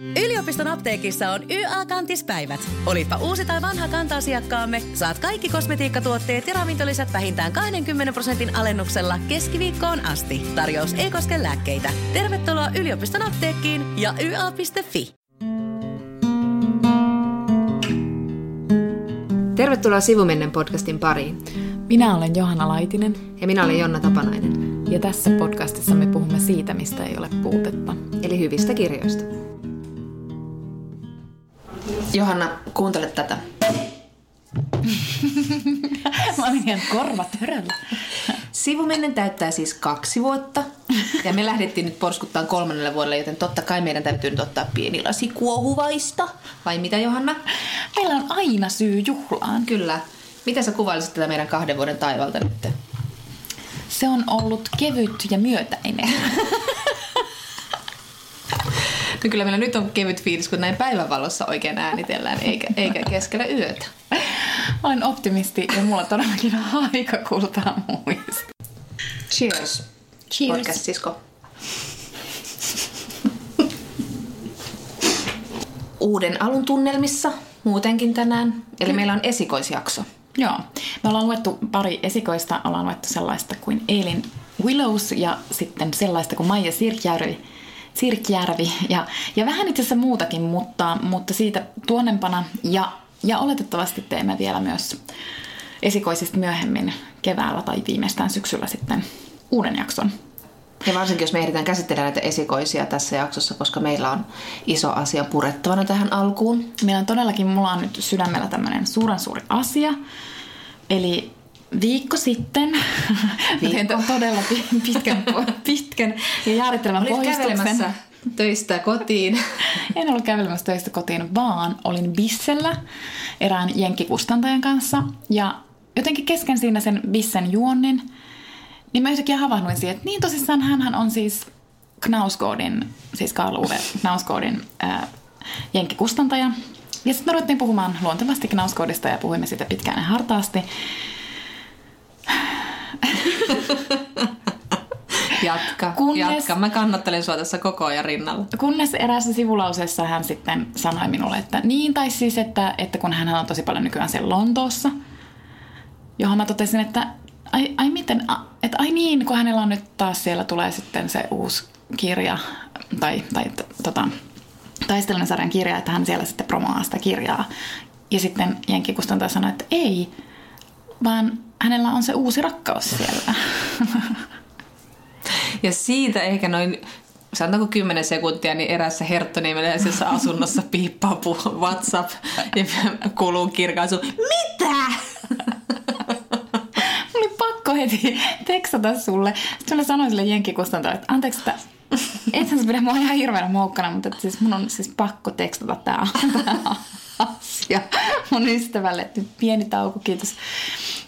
Yliopiston apteekissa on YA-kantispäivät. Olipa uusi tai vanha kanta-asiakkaamme, saat kaikki kosmetiikkatuotteet ja ravintolisät vähintään 20 prosentin alennuksella keskiviikkoon asti. Tarjous ei koske lääkkeitä. Tervetuloa yliopiston apteekkiin ja YA.fi. Tervetuloa Sivumennen podcastin pariin. Minä olen Johanna Laitinen. Ja minä olen Jonna Tapanainen. Ja tässä podcastissa me puhumme siitä, mistä ei ole puutetta. Eli hyvistä kirjoista. Johanna, kuuntele tätä. Mä olin ihan korva töröllä. Sivumennen täyttää siis kaksi vuotta. Ja me lähdettiin nyt porskuttaan kolmannelle vuodelle, joten totta kai meidän täytyy nyt ottaa pieni lasi kuohuvaista. Vai mitä Johanna? Meillä on aina syy juhlaan. Kyllä. Mitä sä kuvailisit tätä meidän kahden vuoden taivalta nyt? Se on ollut kevyt ja myötäinen. No kyllä meillä nyt on kevyt fiilis, kun näin päivänvalossa oikein äänitellään, eikä, eikä keskellä yötä. Olen optimisti ja mulla todellakin on aika kultaa muista. Cheers. Cheers. Podcast sisko. Uuden alun tunnelmissa muutenkin tänään. Eli meillä on esikoisjakso. Joo. Me ollaan luettu pari esikoista. Ollaan luettu sellaista kuin Eileen Willows ja sitten sellaista kuin Maija Sirkjärvi. Sirkjärvi ja, ja vähän itse asiassa muutakin, mutta, mutta siitä tuonnempana ja, ja oletettavasti teemme vielä myös esikoisista myöhemmin keväällä tai viimeistään syksyllä sitten uuden jakson. Ja varsinkin, jos me ehditään käsittelemään näitä esikoisia tässä jaksossa, koska meillä on iso asia purettavana tähän alkuun. Meillä on todellakin, mulla on nyt sydämellä tämmöinen suuren suuri asia. Eli viikko sitten, Viikko. tein todella pi- pitkän, pitkän ja pohjustuksen. kävelemässä töistä kotiin. En ollut kävelemässä töistä kotiin, vaan olin Bissellä erään jenkkikustantajan kanssa. Ja jotenkin kesken siinä sen Bissen juonnin, niin mä yhtäkkiä havahduin siihen, että niin tosissaan hänhän on siis Knausgårdin, siis Karl Uwe Knausgårdin ää, jenkkikustantaja. Ja sitten me ruvettiin puhumaan luontevasti Knausgårdista ja puhuimme siitä pitkään ja hartaasti. Jatka, Kunnes- jatka. Mä kannattelen sua tässä koko ajan rinnalla. Kunnes eräässä sivulauseessa hän sitten sanoi minulle, että niin, tai siis, että, että kun hän on tosi paljon nykyään siellä Lontoossa, johon mä totesin, että ai, ai miten, a, että ai niin, kun hänellä on nyt taas siellä tulee sitten se uusi kirja, tai, tai t- tota, taistelun sarjan kirja, että hän siellä sitten promoaa sitä kirjaa. Ja sitten Jenkki Kustantaja sanoi, että ei, vaan hänellä on se uusi rakkaus siellä. Ja siitä ehkä noin, sanotaanko 10 sekuntia, niin erässä Herttoniemeläisessä asunnossa piippaa pu- WhatsApp ja kuuluu kirkaisu. Mitä? Oli pakko heti tekstata sulle. Sitten mä sanoin sille jenkkikustantajalle, että anteeksi, että ethän sä pidä mua ihan hirveänä moukkana, mutta että siis mun on siis pakko tekstata tää, tää asia mun ystävälle. Nyt pieni tauko, kiitos.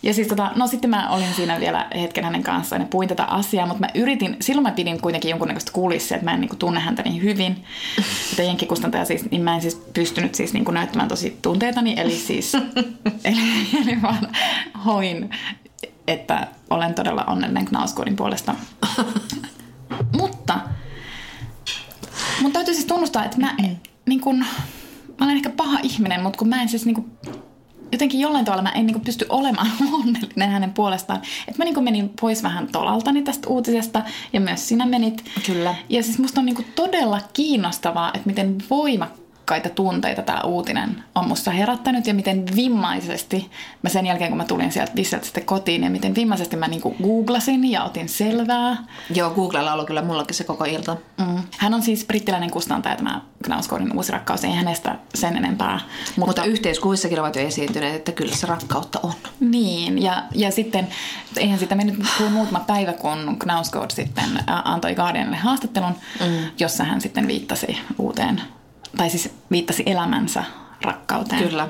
Ja siis tota, no sitten mä olin siinä vielä hetken hänen kanssaan ja puhuin tätä asiaa, mutta mä yritin, silloin mä pidin kuitenkin jonkunnäköistä kulissia, että mä en niin kuin, tunne häntä niin hyvin. Että jenkkikustantaja siis, niin mä en siis pystynyt siis niin kuin näyttämään tosi tunteitani, eli siis, eli, eli vaan hoin, että olen todella onnellinen Knausgårdin puolesta. mutta mun täytyy siis tunnustaa, että mä, niin kun, mä olen ehkä paha ihminen, mutta kun mä en siis niin kun, jotenkin jollain tavalla mä en niin kun, pysty olemaan onnellinen hänen puolestaan. Että mä niin kun, menin pois vähän tolaltani tästä uutisesta ja myös sinä menit. Kyllä. Ja siis musta on niin kun, todella kiinnostavaa, että miten voimakkaita tunteita tämä uutinen on musta herättänyt ja miten vimmaisesti mä sen jälkeen, kun mä tulin sieltä Visseltä sitten kotiin ja miten vimmaisesti mä niinku googlasin ja otin selvää. Joo, Googlella ollut kyllä mullakin se koko ilta. Mm. Hän on siis brittiläinen kustantaja, tämä Knausgårdin uusi rakkaus, ei hänestä sen enempää. Mutta, Mutta yhteiskuvissakin ovat jo esiintyneet, että kyllä se rakkautta on. Niin, ja, ja sitten eihän sitä mennyt kuin muutama päivä, kun Knausgård sitten antoi Guardianille haastattelun, mm. jossa hän sitten viittasi uuteen, tai siis viittasi elämänsä rakkauteen. Kyllä.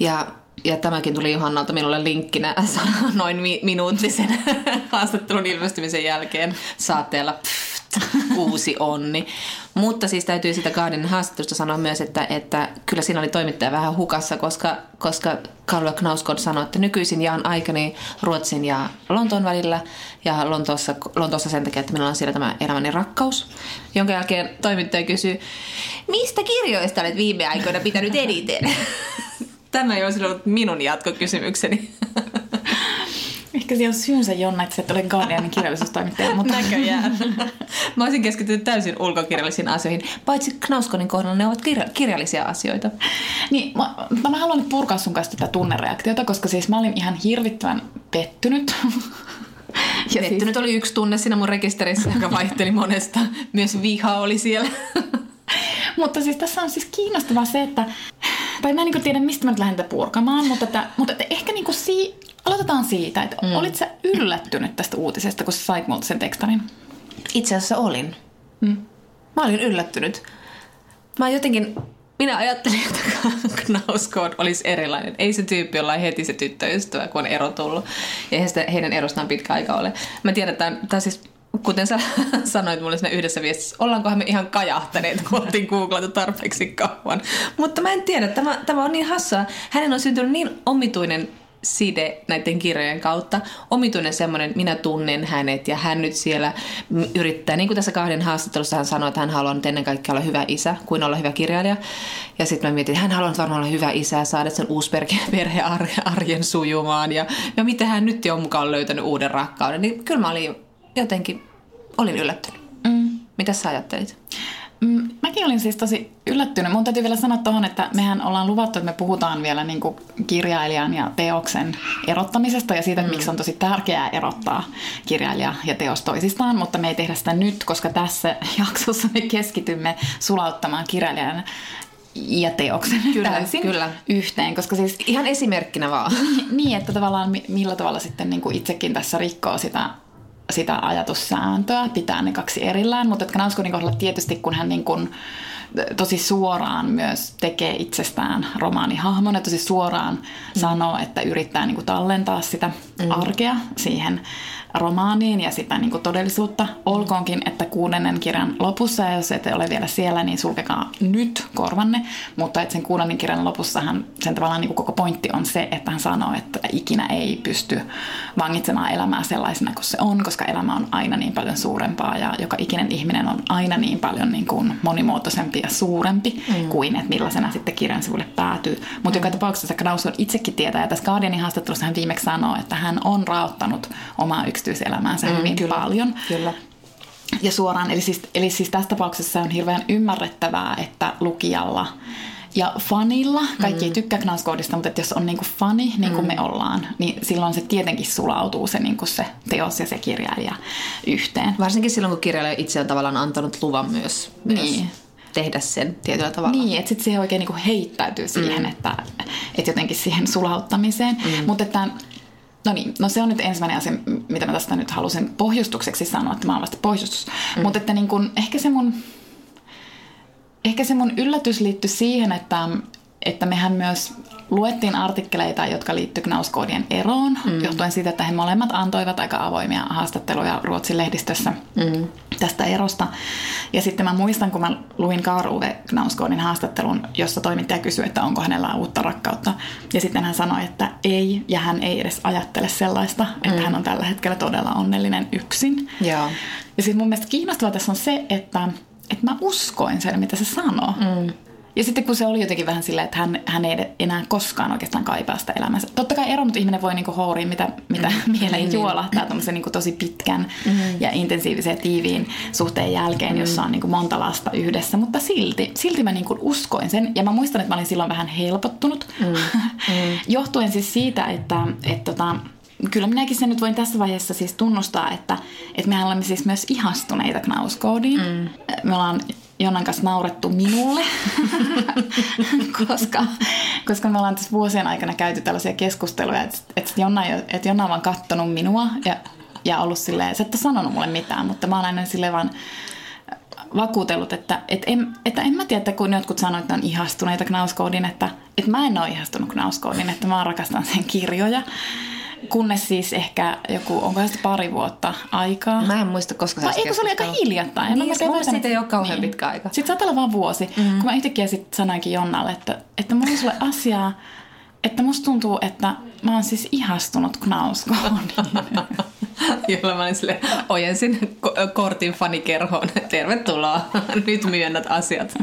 Ja, ja tämäkin tuli Johannalta minulle linkkinä noin mi- minuuttisen haastattelun ilmestymisen jälkeen saatteella. Uusi onni. Mutta siis täytyy sitä kahden haastattelusta sanoa myös, että, että kyllä siinä oli toimittaja vähän hukassa, koska, koska Karlo Knauskod sanoi, että nykyisin jaan aikani Ruotsin ja Lontoon välillä ja Lontoossa, Lontoossa sen takia, että minulla on siellä tämä elämäni rakkaus. Jonka jälkeen toimittaja kysyy, mistä kirjoista olet viime aikoina pitänyt eniten? Tämä ei olisi ollut minun jatkokysymykseni. Ehkä siellä on syynsä Jonna, että sä et ole Guardianin kirjallisuustoimittaja. Mutta... Näköjään. Mä olisin keskittynyt täysin ulkokirjallisiin asioihin. Paitsi Knauskonin kohdalla ne ovat kirja- kirjallisia asioita. Niin, mä, mä haluan nyt purkaa sun kanssa tätä tunnereaktiota, koska siis mä olin ihan hirvittävän pettynyt. ja pettynyt siis... oli yksi tunne siinä mun rekisterissä, joka vaihteli monesta. Myös viha oli siellä. mutta siis tässä on siis kiinnostavaa se, että tai mä en niin tiedä, mistä mä nyt lähden purkamaan, mutta, että, mutta että ehkä niin kuin si, aloitetaan siitä, että mm. olit sä yllättynyt tästä uutisesta, kun sä sait multa sen tekstarin? Itse asiassa olin. Mm. Mä olin yllättynyt. Mä jotenkin, minä ajattelin, että Knauskoon olisi erilainen. Ei se tyyppi olla heti se tyttöystävä, kun on ero tullut. Ja eihän sitä heidän erostaan pitkä aika ole. Mä tiedän, että tämä siis kuten sä sanoit mulle siinä yhdessä viestissä, ollaankohan me ihan kajahtaneet, kun oltiin googlatu tarpeeksi kauan. Mutta mä en tiedä, tämä, tämä on niin hassaa. Hänen on syntynyt niin omituinen side näiden kirjojen kautta. Omituinen semmoinen, minä tunnen hänet ja hän nyt siellä yrittää, niin kuin tässä kahden haastattelussa hän sanoi, että hän haluaa nyt ennen kaikkea olla hyvä isä kuin olla hyvä kirjailija. Ja sitten mä mietin, että hän haluaa varmaan olla hyvä isä ja saada sen uusperhearjen sujumaan ja, ja mitä hän nyt jo mukaan löytänyt uuden rakkauden. Niin kyllä mä olin jotenkin, olin yllättynyt. Mm. Mitä sä ajattelit? Mm, mäkin olin siis tosi yllättynyt. Mun täytyy vielä sanoa tuohon, että mehän ollaan luvattu, että me puhutaan vielä niin kuin kirjailijan ja teoksen erottamisesta ja siitä, mm. miksi on tosi tärkeää erottaa kirjailija ja teos toisistaan, mutta me ei tehdä sitä nyt, koska tässä jaksossa me keskitymme sulauttamaan kirjailijan ja teoksen kyllä, täysin kyllä. yhteen. Koska siis, Ihan esimerkkinä vaan. Niin, että tavallaan millä tavalla sitten niin kuin itsekin tässä rikkoo sitä sitä ajatussääntöä, pitää ne kaksi erillään, mutta Knausgårdin kohdalla tietysti kun hän niin kuin tosi suoraan myös tekee itsestään romaanihahmon ja tosi suoraan mm. sanoo, että yrittää niin kuin tallentaa sitä mm. arkea siihen romaaniin ja sitä niin kuin todellisuutta. Olkoonkin, että kuudennen kirjan lopussa, ja jos ette ole vielä siellä, niin sulkekaa nyt korvanne. Mutta että sen kuudennen kirjan lopussa hän, sen tavallaan niin kuin koko pointti on se, että hän sanoo, että ikinä ei pysty vangitsemaan elämää sellaisena kuin se on, koska elämä on aina niin paljon suurempaa ja joka ikinen ihminen on aina niin paljon niin kuin monimuotoisempi ja suurempi mm. kuin, että millaisena sitten kirjan sivulle päätyy. Mutta mm. joka tapauksessa Knaus on itsekin tietää, ja tässä Guardianin haastattelussa hän viimeksi sanoo, että hän on raottanut omaa yksityiselämäänsä mm, hyvin kyllä, paljon. Kyllä. Ja suoraan, eli siis, eli siis tässä tapauksessa on hirveän ymmärrettävää, että lukijalla ja fanilla, kaikki mm. ei tykkää Knauskoodista, mutta että jos on niinku fani, niin kuin mm. me ollaan, niin silloin se tietenkin sulautuu se, niinku se teos ja se kirjailija yhteen. Varsinkin silloin, kun kirjailija itse on tavallaan antanut luvan myös, myös niin. tehdä sen tietyllä tavalla. Niin, että sitten se oikein niinku heittäytyy siihen, mm. että, että jotenkin siihen sulauttamiseen. Mm. Mutta että No niin, no se on nyt ensimmäinen asia, mitä mä tästä nyt halusin pohjustukseksi sanoa, että mä oon vasta pohjustus. Mm. Mutta että niin kun, ehkä se mun ehkä se mun yllätys liittyi siihen, että, että mehän myös luettiin artikkeleita, jotka liittyy Knauskoodien eroon, mm. johtuen siitä, että he molemmat antoivat aika avoimia haastatteluja Ruotsin lehdistössä mm. tästä erosta. Ja sitten mä muistan, kun mä luin Karl Uwe Knauskoodin haastattelun, jossa toimittaja kysyi, että onko hänellä uutta rakkautta. Ja sitten hän sanoi, että ei, ja hän ei edes ajattele sellaista, että mm. hän on tällä hetkellä todella onnellinen yksin. Joo. Ja sitten mun mielestä kiinnostavaa tässä on se, että, että mä uskoin sen, mitä se sanoo. Mm. Ja sitten kun se oli jotenkin vähän silleen, että hän, hän ei enää koskaan oikeastaan kaipaa sitä elämänsä. Totta kai eronnut ihminen voi niinku houriin, mitä, mitä mm. mieleen niin. juolahtaa niinku tosi pitkän mm. ja intensiivisen ja tiiviin suhteen jälkeen, mm. jossa on niinku monta lasta yhdessä. Mutta silti, silti mä niinku uskoin sen. Ja mä muistan, että mä olin silloin vähän helpottunut. Mm. Mm. Johtuen siis siitä, että... että tota, kyllä minäkin sen nyt voin tässä vaiheessa siis tunnustaa, että, että mehän olemme siis myös ihastuneita Knauskoodiin. Mm. Me ollaan Jonnan kanssa naurettu minulle, koska, koska me ollaan tässä vuosien aikana käyty tällaisia keskusteluja, että, että, Jonna, että Jonna on vaan kattonut minua ja, ja ollut silleen, sä et ole sanonut mulle mitään, mutta mä oon aina silleen vaan vakuutellut, että, että, en, että en mä tiedä, että kun jotkut sanoivat, että on ihastuneita Knauskoodin, että, että mä en ole ihastunut Knauskoodin, että mä rakastan sen kirjoja. Kunnes siis ehkä joku, onko sitä pari vuotta aikaa. Mä en muista, koska Vai eikö se oli aika hiljattain? Niin, mä mun siitä ei ole kauhean niin. pitkä aika. Sitten saattaa olla vaan vuosi. Mm-hmm. Kun mä yhtäkkiä sitten sanoinkin Jonnalle, että, että mulla on sulle asiaa, että musta tuntuu, että mä oon siis ihastunut Knauskoon. Jolla mä olin sille, ojensin kortin fanikerhoon. Tervetuloa, nyt myönnät asiat.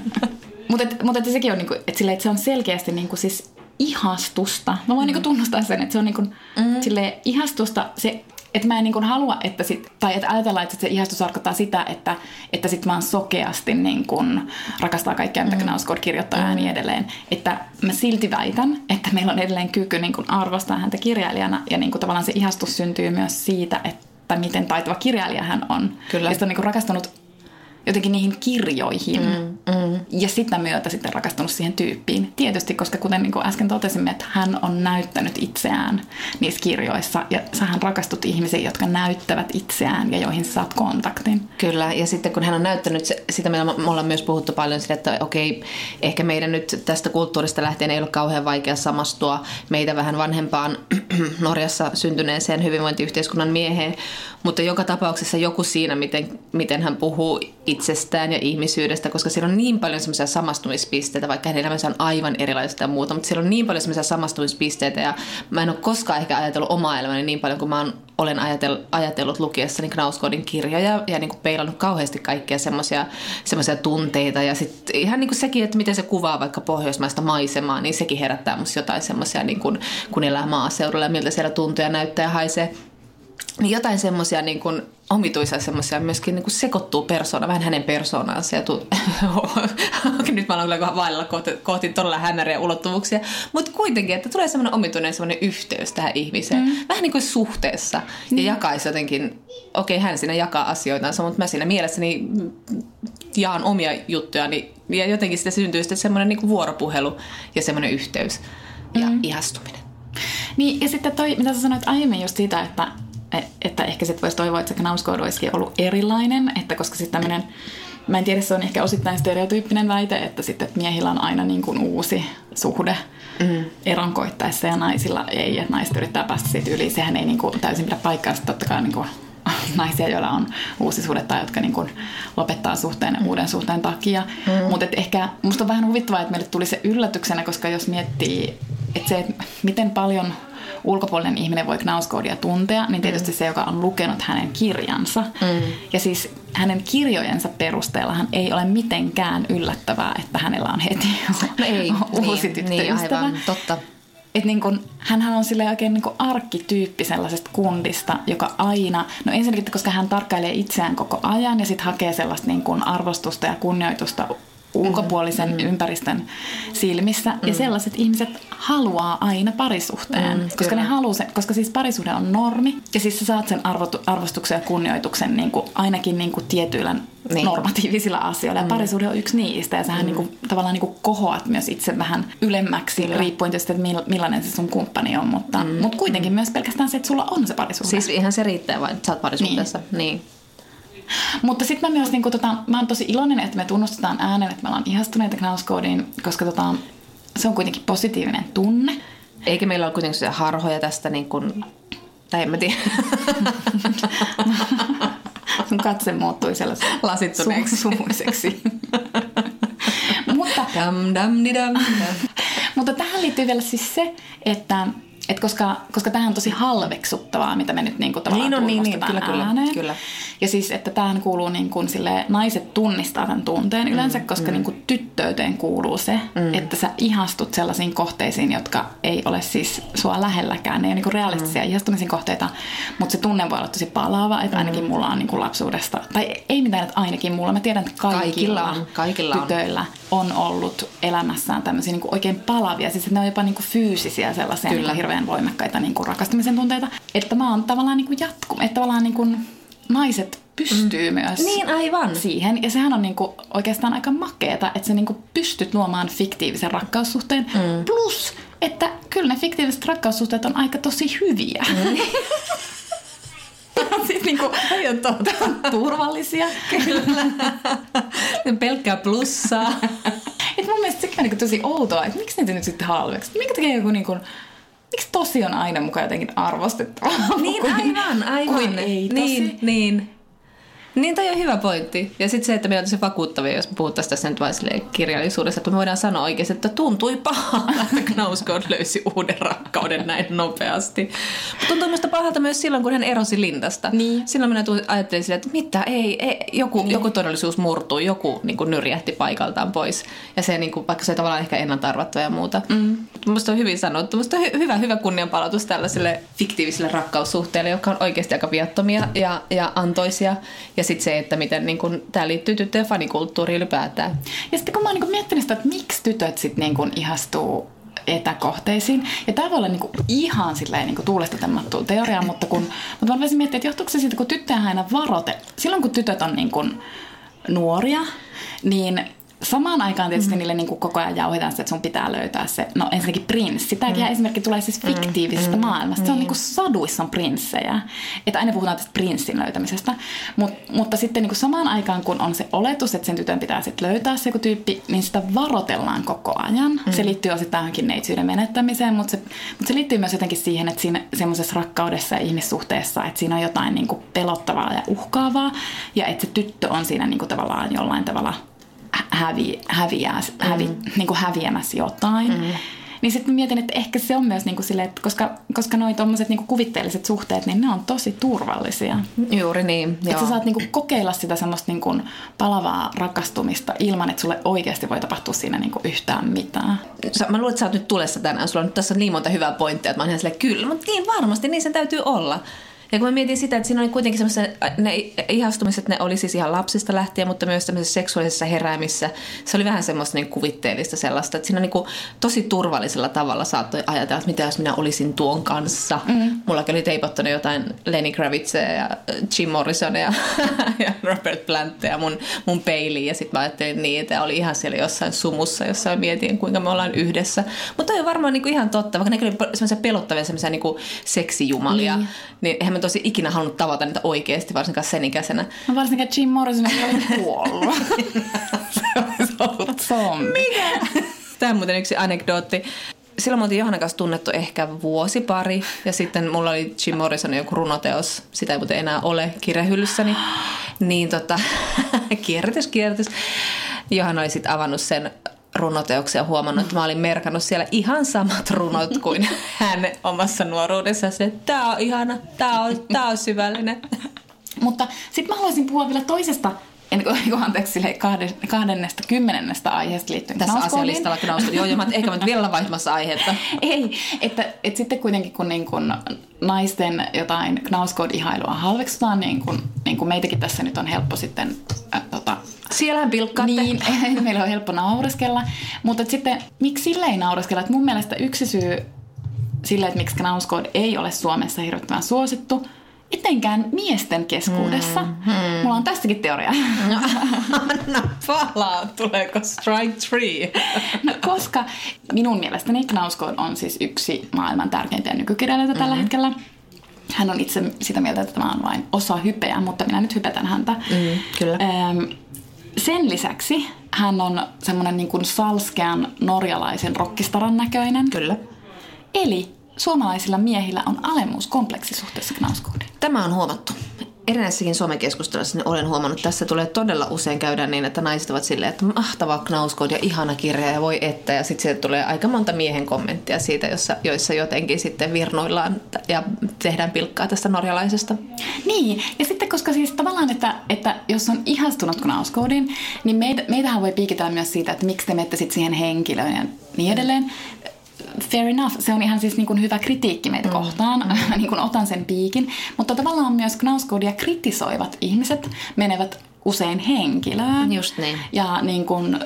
Mutta mut sekin on, niinku, että, sille, että se on selkeästi niinku siis ihastusta. Mä voin mm. niinku tunnustaa sen, että se on niinku, mm. sille ihastusta. Se että mä en niin halua, että sit, tai että ajatellaan, että se ihastus tarkoittaa sitä, että, että sit mä oon sokeasti niin kuin rakastaa kaikkea, mitä mm. Knausgård kirjoittaa mm. ja niin edelleen. Että mä silti väitän, että meillä on edelleen kyky niin kuin arvostaa häntä kirjailijana ja niin kuin tavallaan se ihastus syntyy myös siitä, että miten taitava kirjailija hän on. Kyllä. Ja on niin kuin rakastunut jotenkin niihin kirjoihin mm, mm. ja sitä myötä sitten rakastunut siihen tyyppiin. Tietysti, koska kuten niin kuin äsken totesimme, että hän on näyttänyt itseään niissä kirjoissa ja sähän rakastut ihmisiin, jotka näyttävät itseään ja joihin saat kontaktin. Kyllä, ja sitten kun hän on näyttänyt, sitä me ollaan myös puhuttu paljon sille, että okei, ehkä meidän nyt tästä kulttuurista lähtien ei ole kauhean vaikea samastua meitä vähän vanhempaan Norjassa syntyneeseen hyvinvointiyhteiskunnan mieheen, mutta joka tapauksessa joku siinä, miten, miten hän puhuu itsestään ja ihmisyydestä, koska siellä on niin paljon semmoisia samastumispisteitä, vaikka hänen elämänsä on aivan erilaista ja muuta, mutta siellä on niin paljon semmoisia samastumispisteitä ja mä en ole koskaan ehkä ajatellut omaa elämäni niin paljon kuin mä olen ajatellut, ajatellut lukiessani Knausgårdin kirjoja ja niin kuin peilannut kauheasti kaikkia semmoisia tunteita. Ja sitten ihan niin kuin sekin, että miten se kuvaa vaikka pohjoismaista maisemaa, niin sekin herättää musta jotain semmoisia, niin kun elää maaseudulla ja miltä siellä tuntuu ja näyttää ja haisee niin jotain semmoisia niin kuin omituisia semmoisia myöskin niin kuin sekoittuu persoona, vähän hänen persoonansa. Ja tu- Nyt mä olen kyllä vailla kohti, kohti todella hämäriä ulottuvuuksia. Mutta kuitenkin, että tulee semmoinen omituinen semmoinen yhteys tähän ihmiseen. Mm. Vähän niin kuin suhteessa. Mm. Ja jakaisi jotenkin, okei okay, hän siinä jakaa asioitansa, mutta mä siinä mielessäni jaan omia juttujani. Ja jotenkin sitä syntyy sitten semmoinen niin kuin vuoropuhelu ja semmoinen yhteys ja mm. ihastuminen. Niin, ja sitten toi, mitä sä sanoit aiemmin just siitä, että että ehkä sitten voisi toivoa, että se Knausgård olisikin ollut erilainen, että koska sitten tämmöinen Mä en tiedä, se on ehkä osittain stereotyyppinen väite, että sitten että miehillä on aina niin kuin uusi suhde mm. eron koittaessa ja naisilla ei, että naiset yrittää päästä siitä yli. Sehän ei niin kuin täysin pidä paikkaansa, totta kai niin kuin naisia, joilla on uusi suhde tai jotka niin kuin lopettaa suhteen mm. uuden suhteen takia. Mm. Mutta ehkä musta on vähän huvittavaa, että meille tuli se yllätyksenä, koska jos miettii, että se, että miten paljon ulkopuolinen ihminen voi Knausgårdia tuntea, niin tietysti mm. se, joka on lukenut hänen kirjansa. Mm. Ja siis hänen kirjojensa perusteella hän ei ole mitenkään yllättävää, että hänellä on heti no ei, uusi niin, tyttöystävä. Niin, aivan, totta. Et niin kun, hänhän on sille oikein niin arkkityyppi sellaisesta kundista, joka aina, no ensinnäkin, koska hän tarkkailee itseään koko ajan ja sitten hakee sellaista niin kun arvostusta ja kunnioitusta ulkopuolisen mm. ympäristön silmissä. Mm. Ja sellaiset ihmiset haluaa aina parisuhteen, mm, koska, ne haluaa sen, koska siis parisuhde on normi. Ja siis sä saat sen arvotu, arvostuksen ja kunnioituksen niin kuin, ainakin niin kuin tietyillä niin. normatiivisilla asioilla. Ja mm. parisuhde on yksi niistä. Ja sähän mm. niin kuin, tavallaan niin kuin kohoat myös itse vähän ylemmäksi, Kyllä. riippuen tietysti, että millainen se sun kumppani on. Mutta, mm. mutta kuitenkin mm. myös pelkästään se, että sulla on se parisuhde. Siis ihan se riittää vain, että sä oot parisuhteessa. Niin. niin. Mutta sitten mä myös, niin kuin, tota, mä oon tosi iloinen, että me tunnustetaan äänen, että me ollaan ihastuneita Knauskoodiin, koska tota, se on kuitenkin positiivinen tunne. Eikä meillä ole kuitenkin harhoja tästä, niin kuin, tai en mä tiedä. Sun katse muuttui sellaiseksi lasittuneeksi sumuiseksi. mutta, dam, dam, dam, dam. mutta tähän liittyy vielä siis se, että et koska, koska tämähän on tosi halveksuttavaa, mitä me nyt niinku tavallaan niin on, niin, niin, kyllä, ääneen. Kyllä, kyllä. Ja siis, että tähän kuuluu niin kuin sille, naiset tunnistaa tämän tunteen yleensä, mm, koska mm. niin kuin tyttöyteen kuuluu se, mm. että sä ihastut sellaisiin kohteisiin, jotka ei ole siis sua lähelläkään. Ne ei ole niin kuin realistisia mm. ihastumisen kohteita, mutta se tunne voi olla tosi palaava, että ainakin mm. mulla on niin kuin lapsuudesta, tai ei mitään, että ainakin mulla. Mä tiedän, että kaikilla, kaikilla, on, kaikilla tytöillä on. on ollut elämässään tämmöisiä niin kuin oikein palavia, siis että ne on jopa niin kuin fyysisiä sellaisia Kyllä. Niin hirveän voimakkaita niin kuin rakastumisen tunteita. Että mä oon tavallaan niin kuin jatku, että tavallaan niin kuin naiset pystyy mm. myös niin, aivan. siihen. Ja sehän on niinku oikeastaan aika makeeta, että sä niinku pystyt luomaan fiktiivisen rakkaussuhteen. Mm. Plus, että kyllä ne fiktiiviset rakkaussuhteet on aika tosi hyviä. Mm. siis niinku, on totta. turvallisia. Kyllä. Pelkkää plussaa. Et mun mielestä sekin on niinku tosi outoa, että miksi niitä nyt sitten halveksi? Mikä tekee joku niinku miksi tosi on aina mukaan jotenkin arvostettavaa? Niin, kuin, aivan, aivan. Kuin ei tosi. Niin, niin. Niin, toi on hyvä tosi. Ja sitten se, että me oltaisiin vakuuttavia, jos me puhuttaisiin tässä nyt vain kirjallisuudessa, että me voidaan sanoa oikeasti, että tuntui pahalta, että Knausgård löysi uuden rakkauden näin nopeasti. Mutta tuntui minusta pahalta myös silloin, kun hän erosi Lindasta. Niin. Silloin minä ajattelin sille, että mitä, ei, ei joku, niin. joku todellisuus murtuu, joku niin kuin nyrjähti paikaltaan pois. Ja se, niin kuin, vaikka se tavallaan ehkä ennalta ja muuta. Mm. Minusta on hyvin sanottu. Minusta on hy- hyvä, hyvä kunnianpalautus tällaiselle fiktiiviselle rakkaussuhteelle, jotka on oikeasti aika viattomia ja, ja antoisia. Ja sitten se, että miten niin kun, tämä liittyy tyttöjen fanikulttuuriin ylipäätään. Ja sitten kun mä oon niin miettinyt sitä, että miksi tytöt sitten niin ihastuu etäkohteisiin. Ja tämä voi olla niinku ihan silleen niinku tuulesta temmattu teoria, mutta, kun, mutta mä voisin miettiä, että johtuuko se siitä, kun tyttöjä aina varoite. Silloin kun tytöt on niinku nuoria, niin Samaan aikaan tietysti mm. niille niin kuin koko ajan jauhetaan sitä, että sun pitää löytää se, no ensinnäkin prinssi. Tämäkin mm. esimerkki tulee siis fiktiivisesta mm. maailmasta. Se on niin kuin saduissa on prinssejä. Että aina puhutaan tästä prinssin löytämisestä. Mut, mutta sitten niin kuin samaan aikaan, kun on se oletus, että sen tytön pitää sitten löytää se joku tyyppi, niin sitä varotellaan koko ajan. Mm. Se liittyy osittain tähänkin neitsyyden menettämiseen, mutta se, mutta se liittyy myös jotenkin siihen, että siinä semmoisessa rakkaudessa ja ihmissuhteessa, että siinä on jotain niin kuin pelottavaa ja uhkaavaa. Ja että se tyttö on siinä niin kuin tavallaan jollain tavalla hävi, häviää, hävi, mm. niin kuin häviämässä jotain. Mm. Niin sitten mietin, että ehkä se on myös niin kuin sille, että koska, koska noi tommoset niin kuvitteelliset suhteet, niin ne on tosi turvallisia. Juuri niin, Että joo. sä saat niin kuin kokeilla sitä semmoista niin kuin palavaa rakastumista ilman, että sulle oikeasti voi tapahtua siinä niin kuin yhtään mitään. Sä, mä luulen, että sä oot nyt tulessa tänään. Sulla on nyt tässä niin monta hyvää pointtia, että mä oon ihan silleen, kyllä, mutta niin varmasti, niin sen täytyy olla. Ja kun mä mietin sitä, että siinä oli kuitenkin semmoisia, ne ihastumiset, ne oli siis ihan lapsista lähtien, mutta myös tämmöisessä seksuaalisessa heräämissä. Se oli vähän semmoista niin kuvitteellista sellaista, että siinä niin kuin tosi turvallisella tavalla saattoi ajatella, että mitä jos minä olisin tuon kanssa. Mm. Mulla oli teipattanut jotain Lenny Kravitsia ja Jim Morrisonia ja, ja Robert Plantia mun, mun peiliin. Ja sitten mä ajattelin niin, että oli ihan siellä jossain sumussa, jossa mietin, kuinka me ollaan yhdessä. Mutta toi on varmaan niin kuin ihan totta, vaikka ne oli semmoisia pelottavia semmoisia niin seksijumalia, niin, niin eihän tosi ikinä halunnut tavata niitä oikeasti, varsinkaan sen ikäisenä. No varsinkaan Jim Morrison oli kuollut. se olisi ollut zombi. Mikä? Tämä on muuten yksi anekdootti. Silloin me oltiin Johanna kanssa tunnettu ehkä vuosi pari ja sitten mulla oli Jim Morrisonin joku runoteos, sitä ei muuten enää ole kirjahyllyssäni. Niin tota, kierrätys, kierrätys. Johanna oli sitten avannut sen runoteoksia huomannut, että mä olin merkannut siellä ihan samat runot kuin hän omassa nuoruudessa. Se, että tää on ihana, tää on, tää on syvällinen. Mutta sitten mä haluaisin puhua vielä toisesta en kuin, anteeksi, kahdennesta kymmenennestä aiheesta liittyen Tässä asialistalla knauskoodiin. Joo, joo, mä, ehkä mä nyt vielä vaihtamassa aihetta. Ei, että, että sitten kuitenkin kun niin kun naisten jotain knauskood-ihailua halveksutaan, niin kuin, niin kuin meitäkin tässä nyt on helppo sitten äh, tota, Siellähän pilkkaatte. Niin, meillä on helppo naureskella. Mutta sitten, miksi sille ei naureskella? Että mun mielestä yksi syy sille, että miksi Knauskood ei ole Suomessa hirvittävän suosittu, etenkään miesten keskuudessa. Mm, hmm. Mulla on tästäkin teoria. No, anna palaa, tuleeko strike three? no, koska minun mielestäni Knauskood on siis yksi maailman tärkeimpiä nykykirjailijoita mm-hmm. tällä hetkellä. Hän on itse sitä mieltä, että tämä on vain osa hypeä, mutta minä nyt hypetän häntä. Mm, kyllä. Ähm, sen lisäksi hän on semmoinen niin kuin salskean norjalaisen rockistaran näköinen. Kyllä. Eli suomalaisilla miehillä on alemmuuskompleksi suhteessa Knauskoodiin. Tämä on huomattu. Erinäisissäkin keskustelussa niin olen huomannut, että tässä tulee todella usein käydä niin, että naiset ovat silleen, että mahtava knauskood ja ihana kirja ja voi että. Ja sitten sieltä tulee aika monta miehen kommenttia siitä, jossa, joissa jotenkin sitten virnoillaan ja tehdään pilkkaa tästä norjalaisesta. Niin, ja sitten koska siis tavallaan, että, että jos on ihastunut knauskoodin, niin meitä, meitähän voi piikitellä myös siitä, että miksi te menette sitten siihen henkilöön ja niin edelleen fair enough, se on ihan siis niin kuin hyvä kritiikki meitä mm. kohtaan, mm. niin kuin otan sen piikin, mutta tavallaan myös Knauskoodia kritisoivat ihmiset menevät usein henkilöön. Just niin. Ja niin kuin,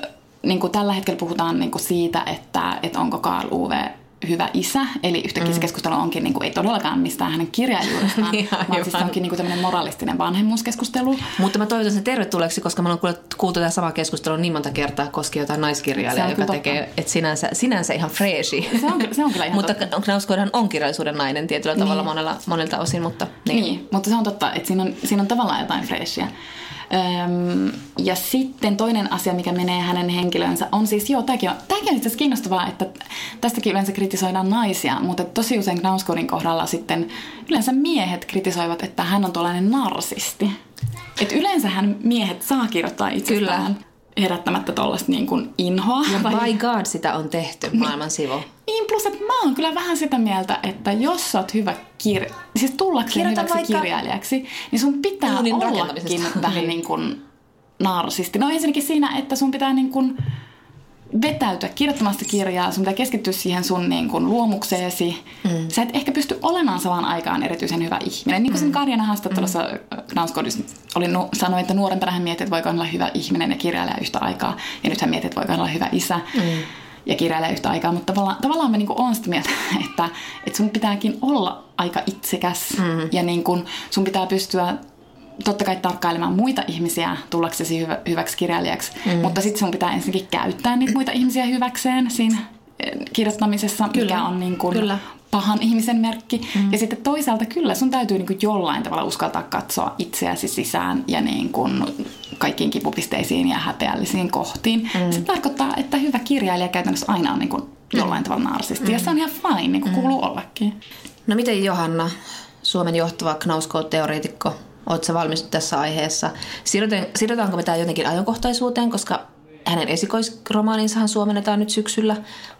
niin kuin tällä hetkellä puhutaan niin kuin siitä, että, että onko Carl Uwe hyvä isä, eli yhtäkkiä mm. keskustelu onkin niin kuin, ei todellakaan mistään hänen kirjailijuudestaan, vaan siis onkin niin kuin tämmöinen moralistinen vanhemmuuskeskustelu. Mutta mä toivotan sen tervetulleeksi, koska mä oon kuultu tätä samaa keskustelua niin monta kertaa koskien jotain naiskirjailijaa, joka tekee, että sinänsä, sinänsä ihan freesi. Se on, se on kyllä ihan Mutta Knauskoidhan on kirjallisuuden nainen tietyllä niin. tavalla monella, monelta osin, mutta niin. niin. mutta se on totta, että siinä on, siinä on tavallaan jotain freesiä. Öm, ja sitten toinen asia, mikä menee hänen henkilönsä, on siis, joo, tämäkin on, tämäkin on itse asiassa kiinnostavaa, että tästäkin yleensä kritisoidaan naisia, mutta tosi usein Knausgårdin kohdalla sitten yleensä miehet kritisoivat, että hän on tuollainen narsisti. Et yleensähän miehet saa kirjoittaa itsestään herättämättä tuollaista niin kuin inhoa. Ja tai- by God sitä on tehty maailman sivu. Niin, plus että mä oon kyllä vähän sitä mieltä, että jos sä oot hyvä kir... siis tullakseen Kirjoita hyväksi vaikka kirjailijaksi, niin sun pitää ollakin vähän Niin. niin kuin narsisti. No ensinnäkin siinä, että sun pitää niin kuin vetäytyä kirjoittamasta kirjaa, sun pitää keskittyä siihen sun niin kuin luomukseesi. Mm. Sä et ehkä pysty olemaan samaan aikaan erityisen hyvä ihminen. Niin kuin sen Karjan haastattelussa mm. Knausgårdis oli, nu- sanoi, että nuorempana hän mietti, että voiko olla hyvä ihminen ja kirjailija yhtä aikaa. Ja nyt hän mietti, että voiko olla hyvä isä. Mm ja kirjailija yhtä aikaa, mutta tavallaan, tavallaan mä niinku oon sitä mieltä, että, että sun pitääkin olla aika itsekäs mm. ja niinku sun pitää pystyä totta kai tarkkailemaan muita ihmisiä tullaksesi hyvä, hyväksi kirjailijaksi, mm. mutta sitten sun pitää ensinnäkin käyttää niitä muita ihmisiä hyväkseen siinä eh, kirjoittamisessa, Kyllä. mikä on niin kuin Kyllä. pahan ihmisen merkki. Mm. Ja sitten toisaalta kyllä sun täytyy niin kuin jollain tavalla uskaltaa katsoa itseäsi sisään ja niin kuin kaikkiin kipupisteisiin ja häpeällisiin kohtiin. Mm. Se tarkoittaa, että hyvä kirjailija käytännössä aina on niin kuin jollain tavalla narsisti. Mm. Ja se on ihan fine, niin kuin mm. kuuluu ollakin. No miten Johanna, Suomen johtava Knausgård-teoreetikko, oletko valmis tässä aiheessa? Siirrytäänkö me tämä jotenkin ajankohtaisuuteen, koska hänen esikoisromaaninsahan suomennetaan nyt syksyllä.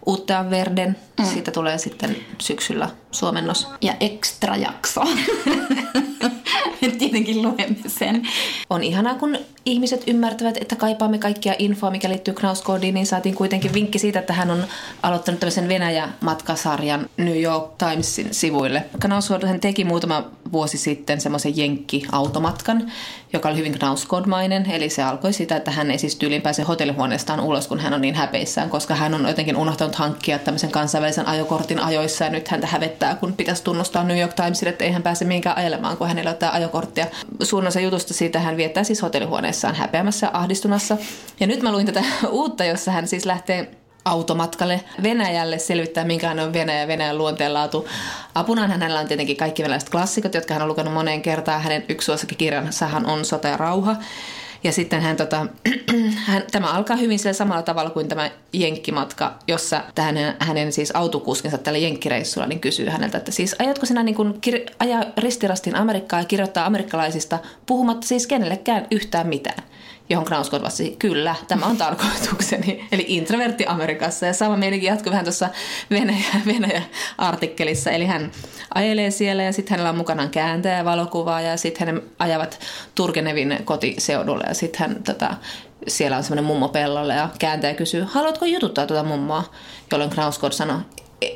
Uutta Verden, mm. siitä tulee sitten syksyllä suomennos. Ja extra jakso. Tietenkin luemme sen. On ihanaa, kun ihmiset ymmärtävät, että kaipaamme kaikkia infoa, mikä liittyy Knausgårdiin, niin saatiin kuitenkin vinkki siitä, että hän on aloittanut tämmöisen Venäjä-matkasarjan New York Timesin sivuille. Knausgård hän teki muutama vuosi sitten semmoisen jenkki-automatkan, joka oli hyvin Knausgård-mainen, eli se alkoi siitä, että hän ei siis tyyliin pääse hotellihuoneestaan ulos, kun hän on niin häpeissään, koska hän on jotenkin unohtanut hankkia tämmöisen kansainvälisen ajokortin ajoissa, ja nyt häntä hävettää, kun pitäisi tunnustaa New York Timesille, että ei hän pääse mihinkään ajelemaan, kun hänellä on ajokorttia. Suurin osa jutusta siitä hän viettää siis hotellihuoneessaan häpeämässä ja ahdistumassa. Ja nyt mä luin tätä uutta, jossa hän siis lähtee automatkalle Venäjälle selvittää, minkälainen on Venäjä ja Venäjän luonteenlaatu. Apunaan hänellä on tietenkin kaikki venäläiset klassikot, jotka hän on lukenut moneen kertaan. Hänen yksi suosikkikirjansahan on Sota ja rauha. Ja sitten hän, tota, hän, tämä alkaa hyvin sillä samalla tavalla kuin tämä jenkkimatka, jossa tähän, hänen siis autokuskinsa tällä jenkkireissulla niin kysyy häneltä, että siis ajatko sinä niin kuin kir- ajaa ristirastin Amerikkaa ja kirjoittaa amerikkalaisista puhumatta siis kenellekään yhtään mitään? Johon Knausgård vastasi, kyllä, tämä on tarkoitukseni. Eli introvertti Amerikassa. Ja sama meidänkin jatkui vähän tuossa Venäjä, Venäjä-artikkelissa. Eli hän ajelee siellä ja sitten hänellä on mukanaan kääntäjä valokuvaa ja sitten hän ajavat Turgenevin kotiseudulle ja sitten hän tota, siellä on semmoinen mummo pellolla ja kääntäjä kysyy, haluatko jututtaa tuota mummoa? Jolloin Knausgård sanoi,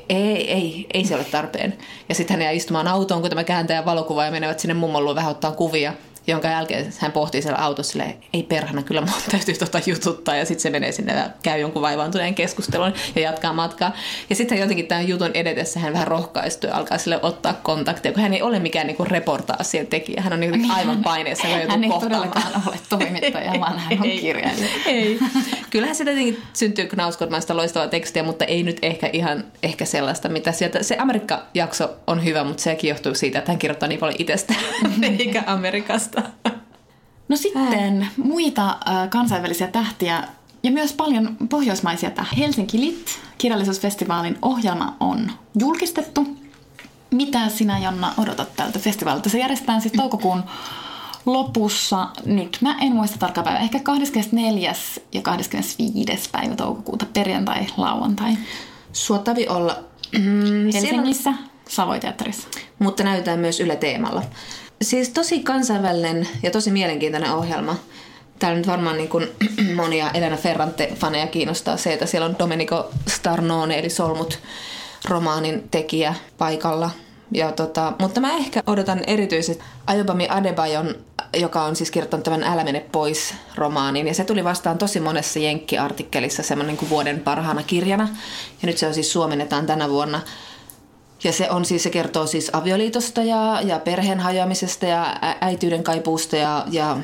ei, ei, ei se ole tarpeen. Ja sitten hän jää istumaan autoon, kun tämä kääntäjä valokuva ja menevät sinne mummon luo vähän ottaa kuvia jonka jälkeen hän pohtii siellä autossa silleen, ei perhana, kyllä mun täytyy tota jututtaa. Ja sitten se menee sinne ja käy jonkun vaivaantuneen keskustelun ja jatkaa matkaa. Ja sitten jotenkin tämän jutun edetessä hän vähän rohkaistuu ja alkaa sille ottaa kontaktia, kun hän ei ole mikään niinku reportaasien tekijä. Hän on niinku aivan paineessa. Hän, Hän ei todellakaan ole toimittaja, vaan hän on kirjailija. Ei. Kyllähän se tietenkin syntyy Knausgårdmaista loistavaa tekstiä, mutta ei nyt ehkä ihan ehkä sellaista, mitä sieltä... Se Amerikka-jakso on hyvä, mutta sekin johtuu siitä, että hän kirjoittaa niin paljon itsestään, eikä Amerikasta. No sitten muita kansainvälisiä tähtiä ja myös paljon pohjoismaisia tähtiä. Helsinki Lit, kirjallisuusfestivaalin ohjelma on julkistettu. Mitä sinä, Jonna, odotat tältä festivaalilta? Se järjestetään siis toukokuun lopussa. Nyt mä en muista tarkkaa päivää. Ehkä 24. ja 25. päivä toukokuuta, perjantai, lauantai. Suottavi olla. Mm, Helsingissä, Savoiteatterissa. mutta näytetään myös Yle Teemalla. Siis tosi kansainvälinen ja tosi mielenkiintoinen ohjelma. Täällä nyt varmaan niin kuin monia Elena Ferrante-faneja kiinnostaa se, että siellä on Domenico Starnone, eli Solmut romaanin tekijä paikalla. Ja tota, mutta mä ehkä odotan erityisesti Ayobami Adebayon, joka on siis kirjoittanut tämän Älä mene pois romaanin. Ja se tuli vastaan tosi monessa jenkki-artikkelissa semmoinen niin kuin vuoden parhaana kirjana. Ja nyt se on siis suomennetaan tänä vuonna. Ja se on siis, se kertoo siis avioliitosta ja, ja perheen hajoamisesta ja äityyden kaipuusta ja, ja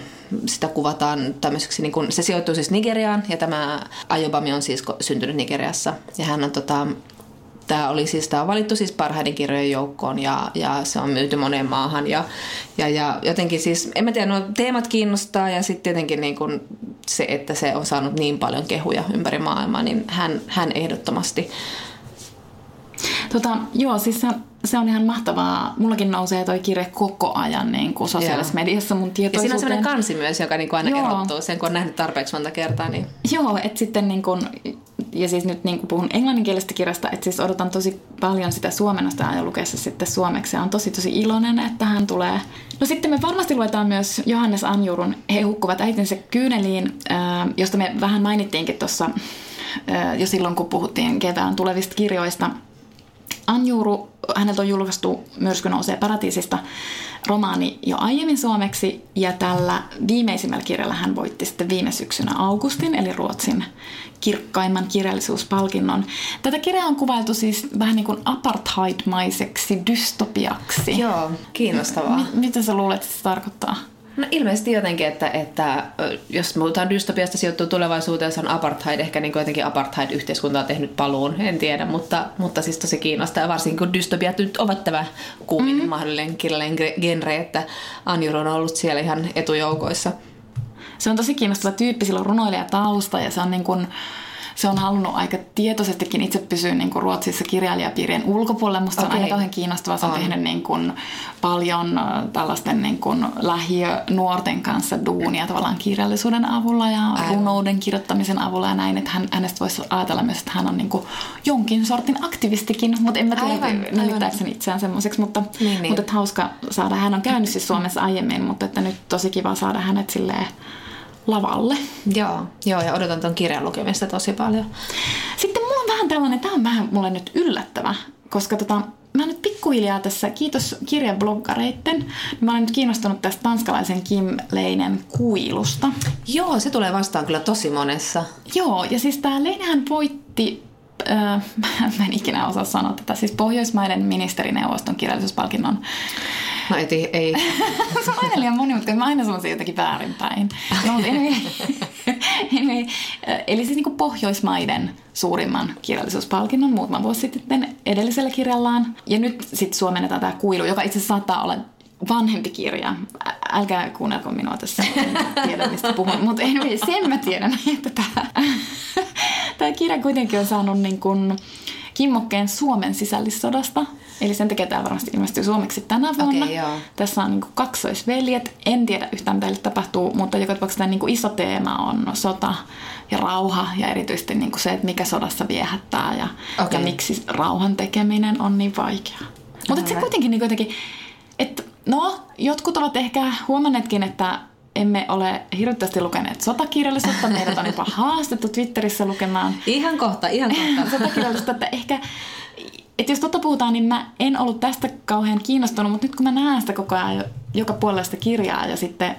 sitä kuvataan tämmöiseksi, niin kun, se sijoittuu siis Nigeriaan ja tämä Ayobami on siis syntynyt Nigeriassa. Ja hän on tota, Tämä oli siis, tämä on valittu siis parhaiden kirjojen joukkoon ja, ja se on myyty moneen maahan ja, ja, ja jotenkin siis, en mä tiedä, nuo teemat kiinnostaa ja sitten tietenkin niin kun se, että se on saanut niin paljon kehuja ympäri maailmaa, niin hän, hän ehdottomasti Tota, joo, siis se, se on ihan mahtavaa. Mullakin nousee toi kirja koko ajan niin kuin sosiaalisessa Joo. mediassa mun Ja siinä on tietoisuuteen. sellainen kansi myös, joka niinku aina Joo. erottuu sen, kun on nähnyt tarpeeksi monta kertaa. Niin... Joo, että sitten niin kun, ja siis nyt niin kun puhun englanninkielisestä kirjasta, että siis odotan tosi paljon sitä suomennosta ja lukea se sitten suomeksi. Ja on tosi tosi iloinen, että hän tulee. No sitten me varmasti luetaan myös Johannes Anjurun He hukkuvat äitinsä kyyneliin, josta me vähän mainittiinkin tuossa jo silloin, kun puhuttiin kevään tulevista kirjoista. Anjuru, häneltä on julkaistu Myrsky nousee paratiisista romaani jo aiemmin suomeksi ja tällä viimeisimmällä kirjalla hän voitti sitten viime syksynä Augustin eli Ruotsin kirkkaimman kirjallisuuspalkinnon. Tätä kirjaa on kuvailtu siis vähän niin kuin apartheid-maiseksi dystopiaksi. Joo, kiinnostavaa. Mi- mitä sä luulet, että se tarkoittaa? No ilmeisesti jotenkin, että, että jos me puhutaan dystopiasta sijoittuu tulevaisuuteen, se on apartheid, ehkä niin jotenkin apartheid-yhteiskunta on tehnyt paluun, en tiedä, mutta, mutta siis tosi kiinnostaa, varsinkin kun dystopiat nyt ovat tämä kuumin mm. mahdollinen kirjallinen genre, että Anjur on ollut siellä ihan etujoukoissa. Se on tosi kiinnostava tyyppi, sillä on runoilijatausta ja se on niin kuin, se on halunnut aika tietoisestikin itse pysyä niin kuin Ruotsissa kirjailijapiirien ulkopuolelle. Musta okay. se on aina kauhean kiinnostavaa. Se on On. tehnyt niin kuin paljon äh, tällaisten niin kuin lähiönuorten kanssa duunia tavallaan kirjallisuuden avulla ja Aivan. runouden kirjoittamisen avulla ja näin. Että hän, hänestä voisi ajatella myös, että hän on niin kuin jonkin sortin aktivistikin, mutta en mä tiedä, sen itseään semmoiseksi. Mutta, Niin, niin. mutta että hauska saada. Hän on käynyt siis Suomessa aiemmin, mutta että nyt tosi kiva saada hänet silleen lavalle. Joo, joo, ja odotan tuon kirjan lukemista tosi paljon. Sitten mulla on vähän tällainen, tämä on vähän mulle nyt yllättävä, koska tota, mä nyt pikkuhiljaa tässä, kiitos kirjabloggareitten, niin mä olen nyt kiinnostunut tästä tanskalaisen Kim Leinen kuilusta. Joo, se tulee vastaan kyllä tosi monessa. Joo, ja siis tää Leinehän voitti, äh, mä en ikinä osaa sanoa tätä, siis Pohjoismaiden ministerineuvoston kirjallisuuspalkinnon. No ei, ei. se on aina liian monimutkainen, mä aina sanon sen jotenkin väärinpäin. No, mutta anyway, anyway, eli siis niin Pohjoismaiden suurimman kirjallisuuspalkinnon muutama vuosi sitten edellisellä kirjallaan. Ja nyt sitten suomennetaan tämä kuilu, joka itse saattaa olla vanhempi kirja. Älkää kuunnelko minua tässä, en tiedä mistä puhun. Mutta anyway, sen mä tiedän, että tämä, tämä kirja kuitenkin on saanut niin kuin kimmokkeen Suomen sisällissodasta. Eli sen takia tämä varmasti ilmestyy suomeksi tänä vuonna. Okei, joo. Tässä on niin kuin kaksoisveljet. En tiedä yhtään, mitä heille tapahtuu, mutta joka tapauksessa tämä niin kuin iso teema on sota ja rauha ja erityisesti niin kuin se, että mikä sodassa viehättää ja, Okei. ja miksi rauhan tekeminen on niin vaikeaa. Mutta se kuitenkin niin kuin jotenkin, että no, jotkut ovat ehkä huomanneetkin, että emme ole hirvittävästi lukeneet sotakirjallisuutta. Meidät on jopa haastettu Twitterissä lukemaan Ihan kohta, ihan kohta. sotakirjallisuutta, että ehkä, että jos totta puhutaan, niin mä en ollut tästä kauhean kiinnostunut, mutta nyt kun mä näen sitä koko ajan jo- joka puolella sitä kirjaa ja sitten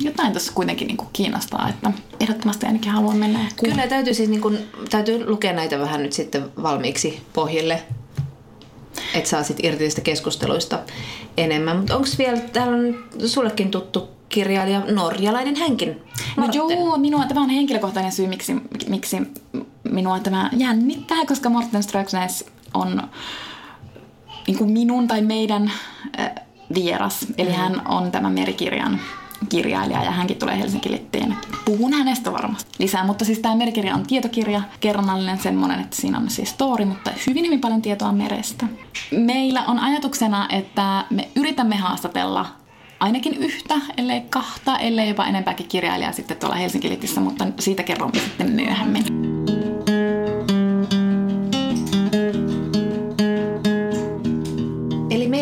jotain tuossa kuitenkin niin kuin kiinnostaa, että ehdottomasti ainakin haluan mennä. Kyllä täytyy siis niin kun, täytyy lukea näitä vähän nyt sitten valmiiksi pohjille, että saa sitten irti niistä keskusteluista enemmän. Mutta onko vielä, täällä on sullekin tuttu kirjailija, norjalainen hänkin. No Morten. joo, minua, tämä on henkilökohtainen syy, miksi, miksi minua tämä jännittää, koska Morten Ströksnäs on niin kuin minun tai meidän äh, vieras. Eli hän on tämän merikirjan kirjailija ja hänkin tulee Helsinki Littiin. Puhun hänestä varmasti lisää, mutta siis tämä merikirja on tietokirja, kerronnallinen semmoinen, että siinä on siis story, mutta hyvin hyvin paljon tietoa merestä. Meillä on ajatuksena, että me yritämme haastatella ainakin yhtä, ellei kahta, ellei jopa enempääkin kirjailijaa sitten tuolla Helsinki Litissä, mutta siitä kerromme sitten myöhemmin.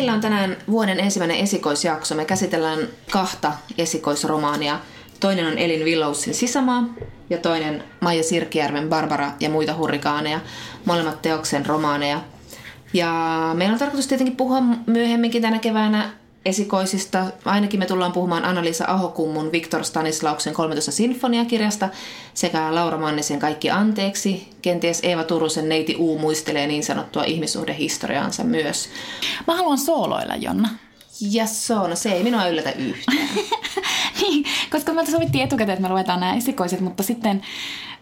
Meillä on tänään vuoden ensimmäinen esikoisjakso. Me käsitellään kahta esikoisromaania. Toinen on Elin Willowsin Sisämaa ja toinen Maija Sirkijärven Barbara ja muita hurrikaaneja. Molemmat teoksen romaaneja. Ja meillä on tarkoitus tietenkin puhua myöhemminkin tänä keväänä esikoisista. Ainakin me tullaan puhumaan Anna-Liisa Ahokummun Viktor Stanislauksen 13 sinfoniakirjasta sekä Laura Mannisen Kaikki anteeksi. Kenties Eeva Turusen Neiti U muistelee niin sanottua ihmissuhdehistoriaansa myös. Mä haluan sooloilla, Jonna. Ja se on, no se ei minua yllätä yhtään. niin, koska me sovittiin etukäteen, että me luetaan nämä esikoiset, mutta sitten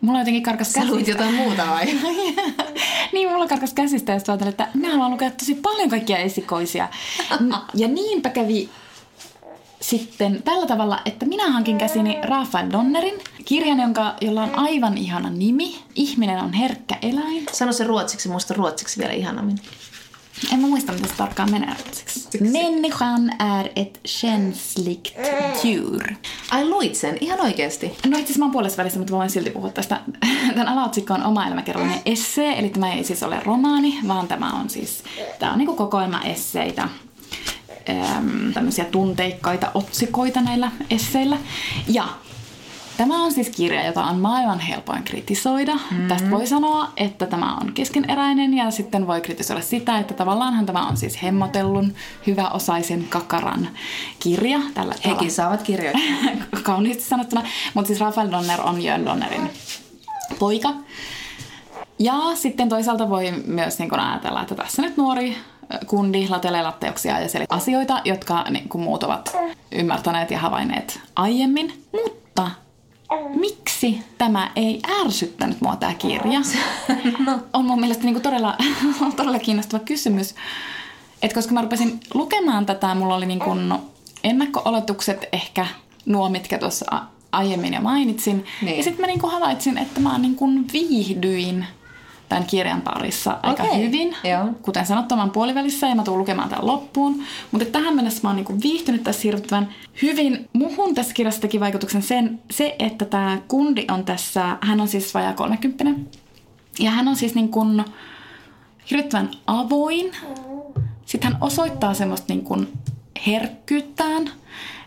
mulla jotenkin karkas Sä luit käsistä. jotain muuta vai? niin, mulla karkas käsistä ja sitten että minä haluan lukea tosi paljon kaikkia esikoisia. Ja niinpä kävi sitten tällä tavalla, että minä hankin käsini Rafael Donnerin kirjan, jonka, jolla on aivan ihana nimi. Ihminen on herkkä eläin. Sano se ruotsiksi, muista ruotsiksi vielä ihanammin. En mä muista, miten se tarkkaan menee. Människan är ett känsligt djur. Ai luit sen, ihan oikeasti. No itse asiassa mä oon puolessa välissä, mutta mä voin silti puhua tästä. Tämän alaotsikko on oma elämäkerrallinen essee, eli tämä ei siis ole romaani, vaan tämä on siis, tämä on niinku kokoelma esseitä. Tämmöisiä tunteikkaita otsikoita näillä esseillä. Ja Tämä on siis kirja, jota on maailman helpoin kritisoida. Mm-hmm. Tästä voi sanoa, että tämä on keskeneräinen ja sitten voi kritisoida sitä, että tavallaanhan tämä on siis hemmotellun, hyväosaisen kakaran kirja. Tällä, Hekin saavat kirjoittaa. kauniisti sanottuna. Mutta siis Rafael Donner on Jön Donnerin poika. Ja sitten toisaalta voi myös niin ajatella, että tässä nyt nuori kundi latelee latteuksia ja selittää asioita, jotka niin kuin muut ovat ymmärtäneet ja havainneet aiemmin. Mutta miksi tämä ei ärsyttänyt mua tämä kirja? No. On mun mielestä niinku todella, todella kiinnostava kysymys. Et koska mä rupesin lukemaan tätä, mulla oli niinku ennakko-oletukset ehkä nuo, mitkä tuossa aiemmin jo mainitsin. Niin. Ja sitten mä niinku havaitsin, että mä niinku viihdyin tämän kirjan parissa aika okay. hyvin. Joo. Kuten sanottu, mä oon puolivälissä ja mä tuun lukemaan tämän loppuun. Mutta tähän mennessä mä oon niinku viihtynyt tässä hirvittävän hyvin. Muhun tässä kirjassa teki vaikutuksen sen, se, että tämä kundi on tässä, hän on siis vajaa 30. Ja hän on siis niin kuin hirvittävän avoin. Sitten hän osoittaa semmoista niin kuin herkkyyttään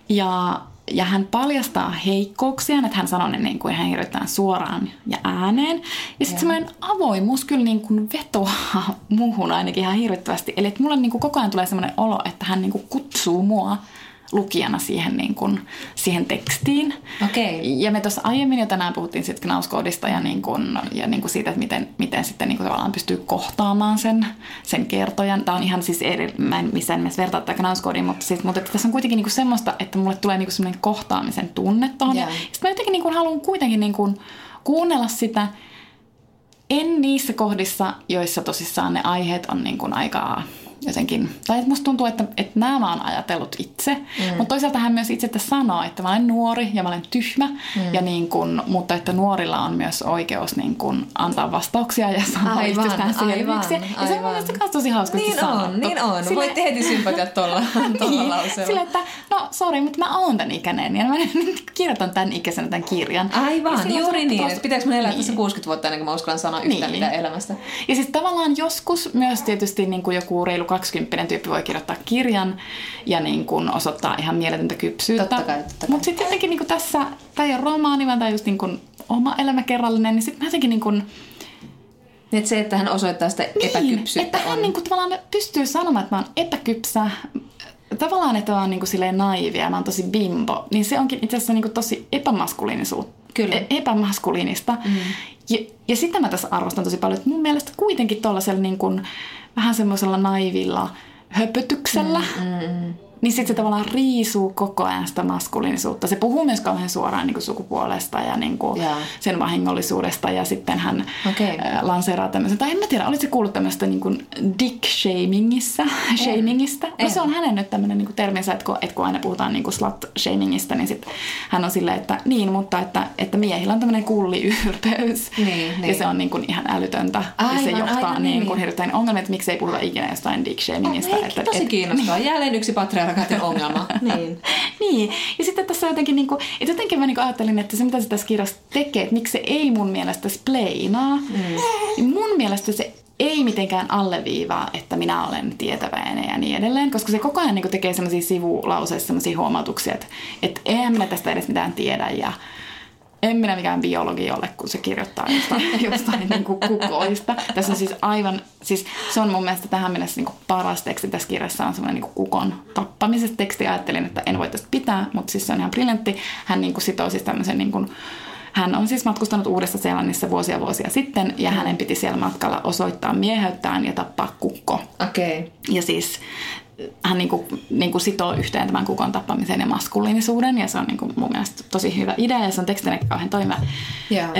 ja ja hän paljastaa heikkouksiaan, että hän sanoo ne niin kuin ihan hirveän suoraan ja ääneen. Ja sitten semmoinen avoimuus kyllä niin kuin vetoaa muuhun ainakin ihan hirvittävästi. Eli että mulle niin kuin koko ajan tulee semmoinen olo, että hän niin kuin kutsuu mua lukijana siihen, niin kuin, siihen tekstiin. Okay. Ja me tuossa aiemmin jo tänään puhuttiin siitä Knauskoodista ja, niin kuin, ja niin kuin siitä, että miten, miten sitten niin kuin tavallaan pystyy kohtaamaan sen, sen kertojan. Tämä on ihan siis eri, mä en missään nimessä vertaa tätä Knauskoodiin, mutta, siis, mutta että tässä on kuitenkin niin kuin semmoista, että mulle tulee niin kuin semmoinen kohtaamisen tunne tuohon. Yeah. Ja sitten mä jotenkin niin kuin haluan kuitenkin niin kuin kuunnella sitä, en niissä kohdissa, joissa tosissaan ne aiheet on niin kuin aika jotenkin, tai että musta tuntuu, että, että nämä mä oon ajatellut itse, mm. mutta toisaalta hän myös itse sanoo, että mä olen nuori ja mä olen tyhmä, mm. ja niin kun, mutta että nuorilla on myös oikeus niin kun antaa vastauksia ja sanoa aivan, itsestäänselvyyksiä. Ja se on mun mielestä myös tosi hauska Niin on, niin on. Sille, Voit heti sympatiat tuolla, niin, lauseella. Sillä, että no sori, mutta mä oon tämän ikäinen ja mä kirjoitan tämän ikäisenä tämän kirjan. Aivan, juuri niin. Tosta, Pitääkö mun elää niin. tässä 60 vuotta ennen kuin mä uskallan sanoa yhtään niin. mitään elämästä? Ja siis tavallaan joskus myös tietysti niin kuin joku reilu 20 tyyppi voi kirjoittaa kirjan ja niin kuin osoittaa ihan mieletöntä kypsyyttä. Totta kai, Mutta sitten jotenkin niin kuin tässä, tämä ei ole romaani, vaan tämä just niin kuin oma elämäkerrallinen, niin sitten jotenkin niin kuin, niin, että se, että hän osoittaa sitä niin, epäkypsyyttä että hän on... niin kuin tavallaan pystyy sanomaan, että mä oon epäkypsä, tavallaan, että mä oon niin kuin silleen naivia, mä oon tosi bimbo, niin se onkin itse asiassa niin kuin tosi epämaskuliinisuutta. Kyllä. E- epämaskuliinista. Mm. Ja, ja sitä mä tässä arvostan tosi paljon, että mun mielestä kuitenkin tuollaisella niin kuin, vähän semmoisella naivilla höpötyksellä, mm, mm, mm niin sitten se tavallaan riisuu koko ajan sitä maskuliinisuutta. Se puhuu myös kauhean suoraan niin kuin sukupuolesta ja niin kuin yeah. sen vahingollisuudesta. Ja sitten hän okay. lanseeraa tämmöisen, tai en mä tiedä, olitko kuullut tämmöistä niin kuin dick-shamingissa, shamingista? No se on hänen nyt tämmöinen niin terminsä, että kun, että kun aina puhutaan niin kuin slut-shamingista, niin sitten hän on silleen, että niin, mutta että, että miehillä on tämmöinen kulliyrpeys. Niin, niin. Ja se on niin kuin ihan älytöntä. Aivan, ja se johtaa aivan, niin, niin kuin hirveän ongelmia, että miksei puhuta ikinä jostain dick-shamingista. Oh, että, tosi kiinnostavaa. Niin. Jälleen yksi patriarka rakkaiden ongelma. niin. niin. Ja sitten tässä jotenkin, niin kuin, että jotenkin mä niin ajattelin, että se mitä se tässä kirjassa tekee, että miksi se ei mun mielestä spleinaa, mm. niin mun mielestä se ei mitenkään alleviivaa, että minä olen tietäväinen ja niin edelleen, koska se koko ajan niin tekee sellaisia sivulauseissa sellaisia huomautuksia, että, että eihän minä tästä edes mitään tiedä ja en minä mikään biologi ole, kun se kirjoittaa jostain, jostain niin kuin kukoista. Tässä on siis aivan, siis se on mun mielestä tähän mennessä niin kuin paras teksti tässä kirjassa on semmoinen niin kukon tappamisesta teksti. Ajattelin, että en voi tästä pitää, mutta siis se on ihan briljantti. Hän niin kuin sitoo siis tämmöisen niin kuin, hän on siis matkustanut Uudessa Seelannissa vuosia vuosia sitten ja hänen piti siellä matkalla osoittaa mieheyttään ja tappaa kukko. Okei. Okay. Ja siis hän niin kuin, niin kuin sitoo yhteen tämän kukon tappamisen ja maskuliinisuuden ja se on niin kuin mun mielestä tosi hyvä idea ja se on tekstinä kauhean toimiva. Yeah.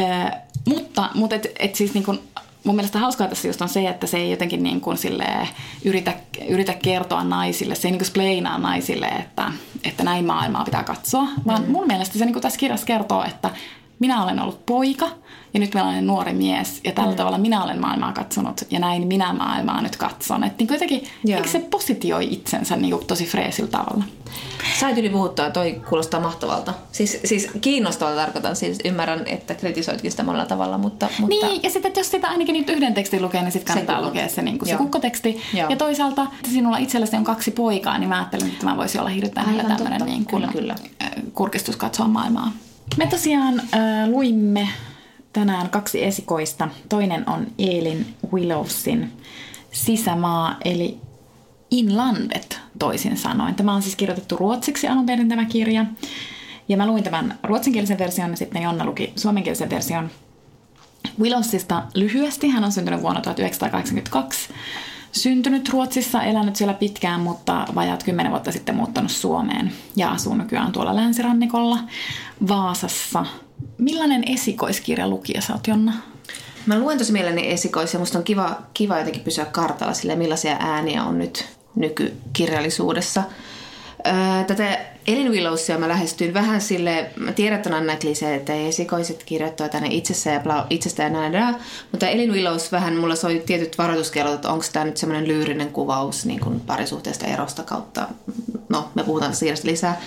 Mutta mutta et, et siis niin kuin, mun mielestä hauskaa tässä just on se, että se ei jotenkin niin kuin yritä, yritä kertoa naisille, se ei niin kuin spleinaa naisille, että, että näin maailmaa pitää katsoa, vaan mm. mun mielestä se niin kuin tässä kirjassa kertoo, että minä olen ollut poika ja nyt minä olen nuori mies ja tällä mm. tavalla minä olen maailmaa katsonut ja näin minä maailmaa nyt katson. Että niin jotenkin, eikö se positioi itsensä niin kuin tosi freesillä tavalla? Sait yli puhuttua, toi kuulostaa mahtavalta. Siis, siis kiinnostavalta tarkoitan, siis ymmärrän, että kritisoitkin sitä monella tavalla, mutta... mutta... Niin, ja sitten jos sitä ainakin nyt yhden tekstin lukee, niin sitten kannattaa se lukea se, niin kuin se kukkoteksti. Joo. Ja toisaalta, että sinulla itselläsi on kaksi poikaa, niin mä ajattelin, että mä voisin olla hirveän tämmöinen niin kuin, kyllä, kyllä. kurkistus katsoa maailmaa. Me tosiaan äh, luimme tänään kaksi esikoista. Toinen on Elin Willowsin Sisämaa, eli Inlandet toisin sanoen. Tämä on siis kirjoitettu ruotsiksi alun perin tämä kirja. Ja mä luin tämän ruotsinkielisen version ja sitten Jonna luki suomenkielisen version Willowsista lyhyesti. Hän on syntynyt vuonna 1982. Syntynyt Ruotsissa, elänyt siellä pitkään, mutta vajaat kymmenen vuotta sitten muuttanut Suomeen ja asuu nykyään tuolla länsirannikolla Vaasassa. Millainen esikoiskirja lukija sä oot, Jonna? Mä luen tosi mielelläni esikoisia. Musta on kiva, kiva jotenkin pysyä kartalla sille, millaisia ääniä on nyt nykykirjallisuudessa. Tätä Elin Willowsia mä lähestyin vähän sille, mä tiedän, että on näitä että esikoiset kirjoittaa tänne itsessä ja bla, itsestä ja näin, mutta Elin Willows vähän, mulla soi tietyt varoituskellot, että onko tämä nyt semmoinen lyyrinen kuvaus niin kuin parisuhteesta erosta kautta, no me puhutaan tästä lisää,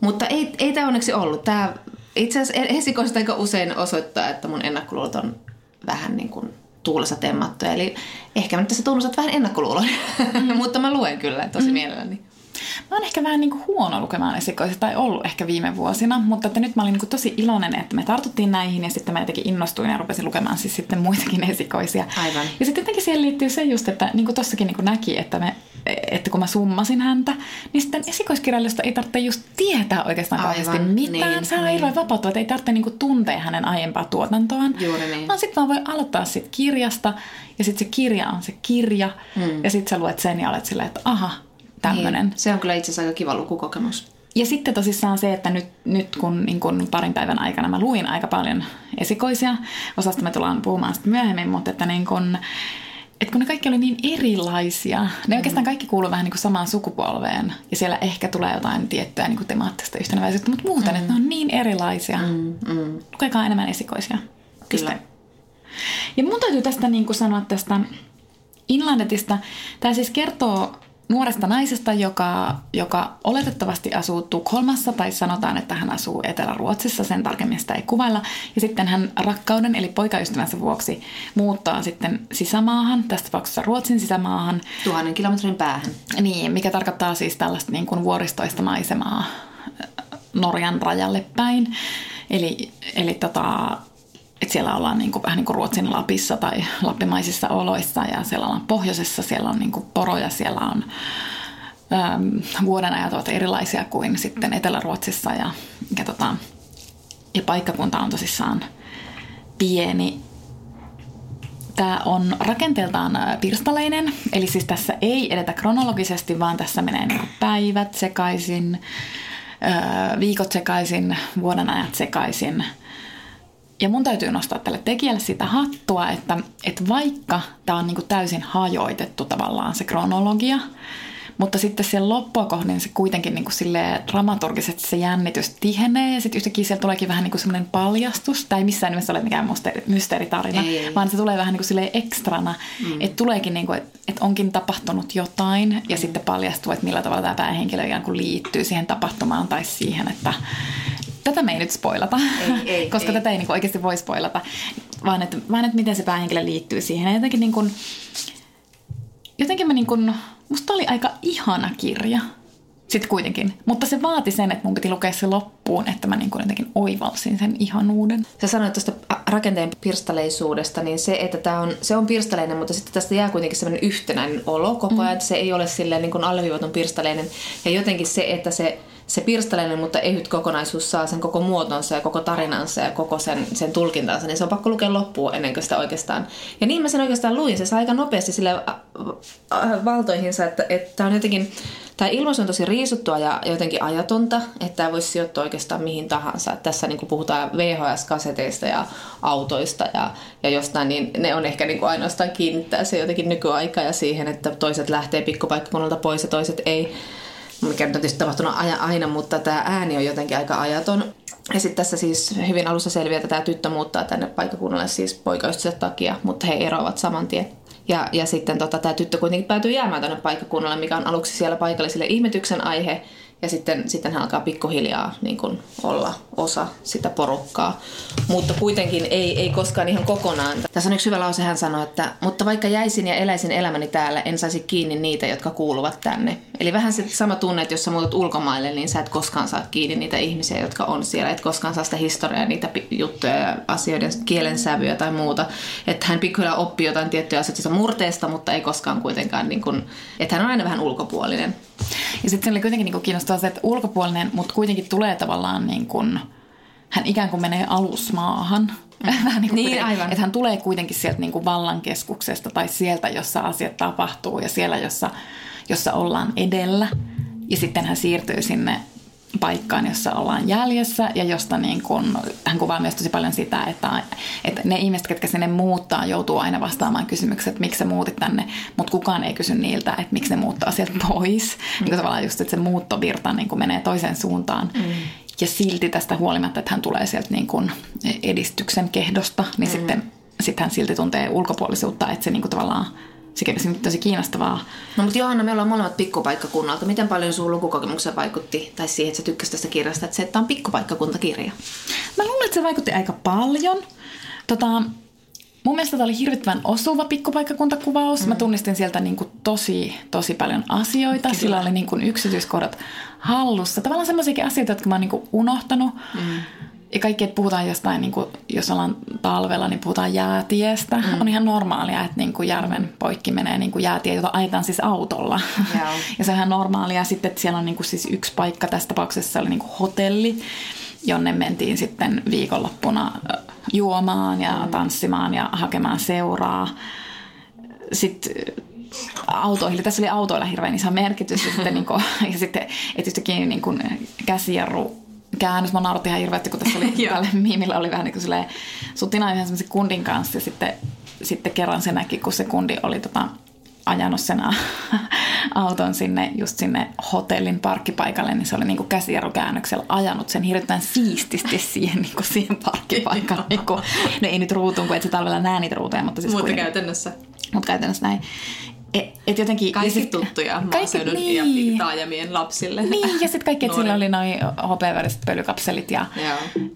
mutta ei, ei tämä onneksi ollut. Tämä itse asiassa esikoiset aika usein osoittaa, että mun ennakkoluulot on vähän niin kuin tuulessa temmattu. Eli ehkä mä nyt tässä tunnustat vähän ennakkoluuloja, mm. mutta mä luen kyllä tosi mm. mielelläni. Mä oon ehkä vähän niin kuin huono lukemaan esikoisia, tai ollut ehkä viime vuosina, mutta että nyt mä olin niin kuin tosi iloinen, että me tartuttiin näihin ja sitten mä jotenkin innostuin ja rupesin lukemaan siis sitten muitakin esikoisia. Aivan. Ja sitten jotenkin siihen liittyy se just, että niin kuin tossakin niin kuin näki, että, me, että kun mä summasin häntä, niin sitten esikoiskirjallista ei tarvitse just tietää oikeastaan kauheasti mitään. Niin, se on niin. hirveän vapautua, että ei tarvitse niin kuin tuntea hänen aiempaa tuotantoaan. Juuri niin. Vaan sitten vaan voi aloittaa sit kirjasta ja sitten se kirja on se kirja mm. ja sitten sä luet sen ja olet silleen, että aha, tämmöinen. Niin. Se on kyllä itse asiassa aika kiva lukukokemus. Ja sitten tosissaan se, että nyt, nyt kun niin kun parin päivän aikana mä luin aika paljon esikoisia, osasta me tullaan puhumaan sitten myöhemmin, mutta että niin kun, että kun ne kaikki oli niin erilaisia, ne mm. oikeastaan kaikki kuuluu vähän niin kuin samaan sukupolveen ja siellä ehkä tulee jotain tiettyä niin kuin temaattista yhtenäväisyyttä, mutta muuten, mm. että ne on niin erilaisia. Mm, mm. Lukekaa enemmän esikoisia. Kyllä. Ja mun täytyy tästä niin kuin sanoa tästä Inlandetista. Tämä siis kertoo nuoresta naisesta, joka, joka oletettavasti asuu Tukholmassa tai sanotaan, että hän asuu Etelä-Ruotsissa, sen tarkemmin sitä ei kuvailla. Ja sitten hän rakkauden eli poikaystävänsä vuoksi muuttaa sitten sisämaahan, tässä tapauksessa Ruotsin sisämaahan. Tuhannen kilometrin päähän. Niin, mikä tarkoittaa siis tällaista niin kuin vuoristoista maisemaa Norjan rajalle päin. Eli, eli tota, että siellä ollaan niin kuin, vähän niin kuin Ruotsin Lapissa tai lappimaisissa oloissa ja siellä ollaan pohjoisessa, siellä on niin kuin poroja, siellä on äm, vuoden ajat ovat erilaisia kuin sitten Etelä-Ruotsissa ja, ja, tota, ja paikkakunta on tosissaan pieni. Tämä on rakenteeltaan pirstaleinen, eli siis tässä ei edetä kronologisesti, vaan tässä menee niin päivät sekaisin, viikot sekaisin, vuoden ajat sekaisin – ja mun täytyy nostaa tälle tekijälle sitä hattua, että, että vaikka tämä on niinku täysin hajoitettu tavallaan se kronologia, mutta sitten siellä loppua kohden se kuitenkin niin kuin dramaturgisesti se jännitys tihenee ja sitten yhtäkkiä siellä tuleekin vähän niin semmoinen paljastus. Tai missään nimessä ole mikään mysteeri, mysteeritarina, ei, ei. vaan se tulee vähän niin kuin ekstrana. Mm. Että tuleekin niin kuin, että, että onkin tapahtunut jotain ja mm. sitten paljastuu, että millä tavalla tämä päähenkilö ikään kuin liittyy siihen tapahtumaan tai siihen, että tätä me ei nyt spoilata, ei, ei, koska ei. tätä ei niin oikeasti voi spoilata, vaan että, vaan että miten se päähenkilö liittyy siihen. Ja jotenkin, niin kuin, jotenkin mä niin kuin, musta oli aika ihana kirja. Sitten kuitenkin. Mutta se vaati sen, että mun piti lukea se loppuun, että mä niin kuin jotenkin oivalsin sen ihanuuden. Sä sanoit tuosta rakenteen pirstaleisuudesta, niin se, että tää on, se on pirstaleinen, mutta sitten tästä jää kuitenkin sellainen yhtenäinen olo koko ajan. Mm. Se ei ole silleen niin kuin alleviivatun pirstaleinen. Ja jotenkin se, että se se pirstaleinen, mutta ehyt kokonaisuus saa sen koko muotonsa ja koko tarinansa ja koko sen, sen tulkintansa, niin se on pakko lukea loppuun ennen kuin sitä oikeastaan. Ja niin mä sen oikeastaan luin, se saa aika nopeasti sille valtoihinsa, että, että on jotenkin, tämä ilmaisu on tosi riisuttua ja jotenkin ajatonta, että tämä voisi sijoittua oikeastaan mihin tahansa. Että tässä niin puhutaan VHS-kaseteista ja autoista ja, ja jostain, niin ne on ehkä niin kuin ainoastaan kiinnittää se jotenkin nykyaikaa ja siihen, että toiset lähtee pikkupaikkakunnalta pois ja toiset ei mikä on tietysti tapahtunut aina, mutta tämä ääni on jotenkin aika ajaton. Ja sitten tässä siis hyvin alussa selviää, että tämä tyttö muuttaa tänne paikakunnalle siis poikaystävänsä takia, mutta he eroavat saman tien. Ja, ja sitten tota, tämä tyttö kuitenkin päätyy jäämään tänne paikkakunnalle, mikä on aluksi siellä paikallisille ihmetyksen aihe. Ja sitten, sitten hän alkaa pikkuhiljaa niin kuin olla osa sitä porukkaa. Mutta kuitenkin ei, ei koskaan ihan kokonaan. Tässä on yksi hyvä lause, hän sanoi, että mutta vaikka jäisin ja eläisin elämäni täällä, en saisi kiinni niitä, jotka kuuluvat tänne. Eli vähän se sama tunne, että jos sä muutat ulkomaille, niin sä et koskaan saa kiinni niitä ihmisiä, jotka on siellä. Et koskaan saa sitä historiaa, niitä juttuja ja asioiden kielen sävyä tai muuta. Että hän pikkuhiljaa oppii jotain tiettyjä asioita murteesta, mutta ei koskaan kuitenkaan, niin kuin, että hän on aina vähän ulkopuolinen. Ja sitten se oli kuitenkin niin kiinnostavaa se, että ulkopuolinen, mutta kuitenkin tulee tavallaan niin kuin, hän ikään kuin menee alusmaahan. Vähän niin, niin aivan. Että hän tulee kuitenkin sieltä niin kuin vallankeskuksesta tai sieltä, jossa asiat tapahtuu ja siellä, jossa, jossa ollaan edellä. Ja sitten hän siirtyy sinne paikkaan, jossa ollaan jäljessä ja josta niin kun, hän kuvaa myös tosi paljon sitä, että, että ne ihmiset, ketkä sinne muuttaa, joutuu aina vastaamaan kysymykseen, että miksi sä muutit tänne, mutta kukaan ei kysy niiltä, että miksi ne muuttaa sieltä pois. Mm. Niin tavallaan just, että se muuttovirta niin menee toiseen suuntaan. Mm. Ja silti tästä huolimatta, että hän tulee sieltä niin kun edistyksen kehdosta, niin mm. sitten, sitten hän silti tuntee ulkopuolisuutta, että se niin tavallaan se on tosi kiinnostavaa. No mutta Johanna, me ollaan molemmat pikkupaikkakunnalta. Miten paljon sun lukukokemuksen vaikutti, tai siihen, että sä tykkäsit tästä kirjasta, että se, että on pikkupaikkakuntakirja? Mä luulen, että se vaikutti aika paljon. Tota, mun mielestä tämä oli hirvittävän osuva pikkupaikkakuntakuvaus. Mm. Mä tunnistin sieltä niin kuin tosi, tosi paljon asioita. Kyllä. Sillä oli niin kuin yksityiskohdat hallussa. Tavallaan semmoisiakin asioita, jotka mä oon niin kuin unohtanut. Mm ja kaikki, että puhutaan jostain, niin kuin, jos ollaan talvella, niin puhutaan jäätiestä. Mm. On ihan normaalia, että niin kuin järven poikki menee niin kuin jäätie, jota ajetaan siis autolla. Yeah. ja se on ihan normaalia. Sitten, että siellä on niin kuin siis yksi paikka, tässä tapauksessa oli niin kuin hotelli, jonne mentiin sitten viikonloppuna juomaan ja mm. tanssimaan ja hakemaan seuraa. Sitten autoihin. Tässä oli autoilla hirveän iso merkitys. Ja sitten, niin kuin, ja sitten että niin kuin käsijarru käännös. Mä nauratti ihan hirveästi, kun tässä oli tälle miimillä oli vähän niin kuin silleen sutina yhden semmoisen kundin kanssa ja sitten, sitten kerran se näki, kun se kundi oli tota, ajanut sen auton sinne, just sinne hotellin parkkipaikalle, niin se oli niin käsijarrukäännöksellä ajanut sen hirveän siististi siihen, niin kuin siihen parkkipaikalle. Niin kuin, no ei nyt ruutuun, kun et se talvella näe niitä ruutuja, mutta siis Mutta käytännössä. Mutta käytännössä näin. Et, et jotenkin, kaikki sit, tuttuja maaseudun niin. ja taajamien lapsille. Niin, ja sitten kaikki, että sillä oli noin hopeaväriset pölykapselit ja,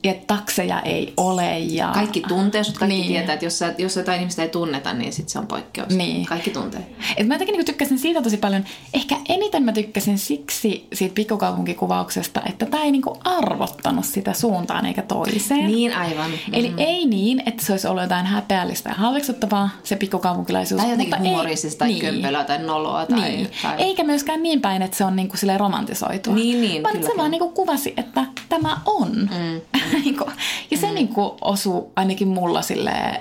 ja takseja ei ole. Ja... Kaikki tuntee sut, kaikki niin. tietää, että jos, sä, jos jotain ihmistä ei tunneta, niin sitten se on poikkeus. Niin. Kaikki tuntee. Et mä jotenkin niin tykkäsin siitä tosi paljon. Ehkä eniten mä tykkäsin siksi siitä pikkukaupunkikuvauksesta, että tämä ei niin arvottanut sitä suuntaan eikä toiseen. Niin aivan. Eli mm. ei niin, että se olisi ollut jotain häpeällistä ja halveksuttavaa, se pikkukaupunkilaisuus. Tai jotenkin humorisista niin kömpelöä tai noloa. Tai, niin. tai... Eikä myöskään niin päin, että se on niinku romantisoitua. Niin, niin, vaan kyllä, se kyllä. vaan niinku kuvasi, että tämä on. Mm. Niinku, ja se mm. niinku osuu ainakin mulla silleen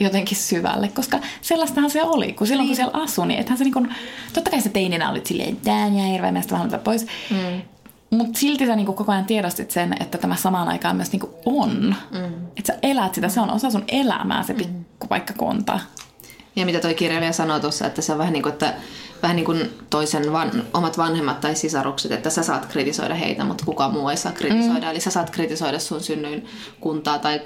jotenkin syvälle, koska sellaistahan se oli, kun silloin niin. kun siellä asui, niin ethän se niinku, totta kai se teininä oli silleen, tää ja hirveän meistä vähän pois, mm. Mutta silti sä niinku koko ajan tiedostit sen, että tämä samaan aikaan myös niinku on. Mm. Että sä elät sitä, se on osa sun elämää se mm. pikkupaikkakunta. Ja mitä toi kirjailija sanoi tuossa, että se on vähän niin kuin, että vähän niin kuin toisen van, omat vanhemmat tai sisarukset, että sä saat kritisoida heitä, mutta kukaan muu ei saa kritisoida. Mm. Eli sä saat kritisoida sun synnyin kuntaa tai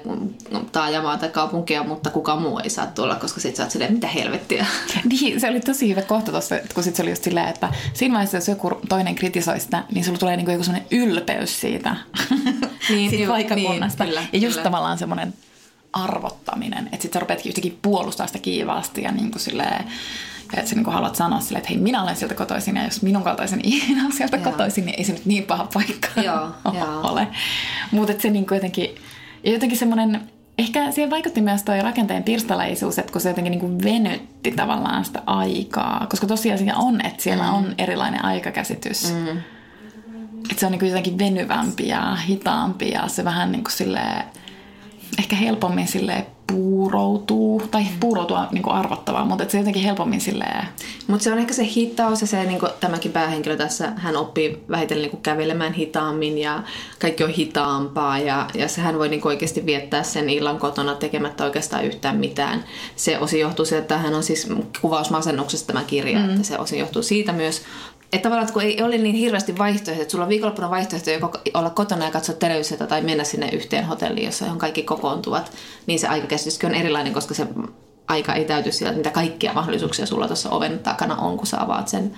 taajamaa tai kaupunkia, mutta kukaan muu ei saa tulla, koska sit sä oot silleen, mitä helvettiä. Niin, se oli tosi hyvä kohta tuossa, kun sit se oli just silleen, että siinä vaiheessa, jos joku toinen kritisoi sitä, niin sulla tulee niinku joku sellainen ylpeys siitä, niin, siitä paikakunnasta. Niin, kyllä, ja just kyllä. tavallaan semmoinen arvottaminen. Että sitten sä rupeatkin yhtäkkiä puolustaa sitä kiivaasti ja niin kuin silleen, ja että sä niin kuin haluat sanoa silleen, että hei, minä olen sieltä kotoisin ja jos minun kaltaisen ihminen on sieltä kotoisin, niin ei se nyt niin paha paikka Joo, ole. Mutta se niin kuin jotenkin, ja jotenkin semmoinen, ehkä siihen vaikutti myös tuo rakenteen pirstaleisuus, että kun se jotenkin niin kuin venytti tavallaan sitä aikaa, koska tosiasia on, että siellä mm. on erilainen aikakäsitys. Mm. Että se on niin kuin jotenkin venyvämpi ja hitaampi ja se vähän niin kuin silleen, ehkä helpommin sille puuroutuu, tai puuroutua niin kuin arvottavaa, mutta se jotenkin helpommin silleen... Mutta se on ehkä se hitaus ja se, niin kuin tämäkin päähenkilö tässä, hän oppii vähitellen niin kuin kävelemään hitaammin ja kaikki on hitaampaa ja, ja sehän voi niin kuin oikeasti viettää sen illan kotona tekemättä oikeastaan yhtään mitään. Se osi johtuu siitä, että hän on siis kuvausmasennuksesta tämä kirja, mm. että se osi johtuu siitä myös, Että tavallaan, että kun ei ole niin hirveästi vaihtoehtoja, että sulla on viikonloppuna vaihtoehtoja joko olla kotona ja katsoa televisiota tai mennä sinne yhteen hotelliin, jossa johon kaikki kokoontuvat, niin se aikakäsityskin on erilainen, koska se aika ei täyty sillä, mitä kaikkia mahdollisuuksia sulla tuossa oven takana on, kun sä avaat sen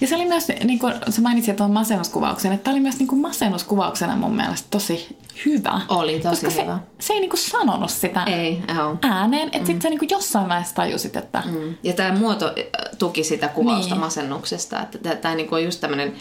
ja se oli myös, niin kuin sä mainitsit tuon masennuskuvauksen, että tämä oli myös niin kuin masennuskuvauksena mun mielestä tosi hyvä. Oli tosi koska hyvä. Se, se ei niin kuin sanonut sitä Ei, ääneen, että mm. sitten sä niin kuin jossain vaiheessa tajusit, että... Mm. Ja tämä muoto äh, tuki sitä kuvausta Niin. masennuksesta. Että tämä niinku on just tämmöinen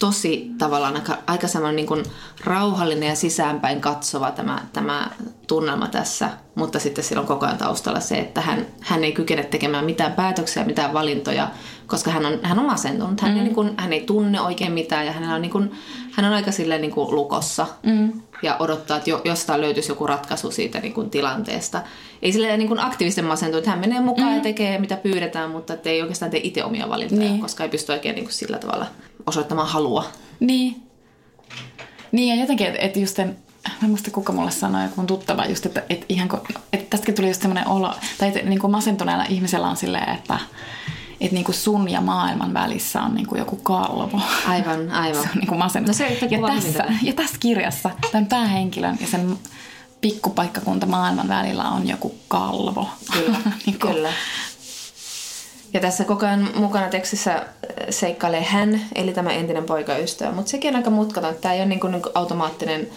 tosi tavallaan aika, aika semmoinen niin kuin rauhallinen ja sisäänpäin katsova tämä, tämä tunnelma tässä, mutta sitten sillä on koko ajan taustalla se, että hän, hän ei kykene tekemään mitään päätöksiä, mitään valintoja, koska hän on, hän on masentunut. Hän, mm. ei, niin kuin, hän ei tunne oikein mitään ja hänellä on, niin kuin, hän on aika silleen niin kuin lukossa mm. ja odottaa, että jo, jostain löytyisi joku ratkaisu siitä niin kuin tilanteesta. Ei silleen niin kuin aktiivisten masentunut, että hän menee mukaan mm. ja tekee mitä pyydetään, mutta ei oikeastaan tee itse omia valintoja, Niin. koska ei pysty oikein niin kuin sillä tavalla osoittamaan halua. Niin. Niin ja jotenkin, että et just sen, mä en muista kuka mulle sanoi, joku tuttava just, että et ihan kun, että tästäkin tuli just semmoinen olo, tai että niin kuin masentuneella ihmisellä on silleen, että että niin kuin sun ja maailman välissä on niin kuin joku kalvo. Aivan, aivan. Se on niin kuin masennus. No se ja, tässä, ja tässä kirjassa tämän päähenkilön ja sen pikkupaikkakunta maailman välillä on joku kalvo. Kyllä, niin kuin, kyllä. Ja tässä koko ajan mukana tekstissä äh, seikkailee hän, eli tämä entinen poikaystävä. Mutta sekin on aika mutkaton, että tämä ei ole niin kuin, niin kuin automaattinen...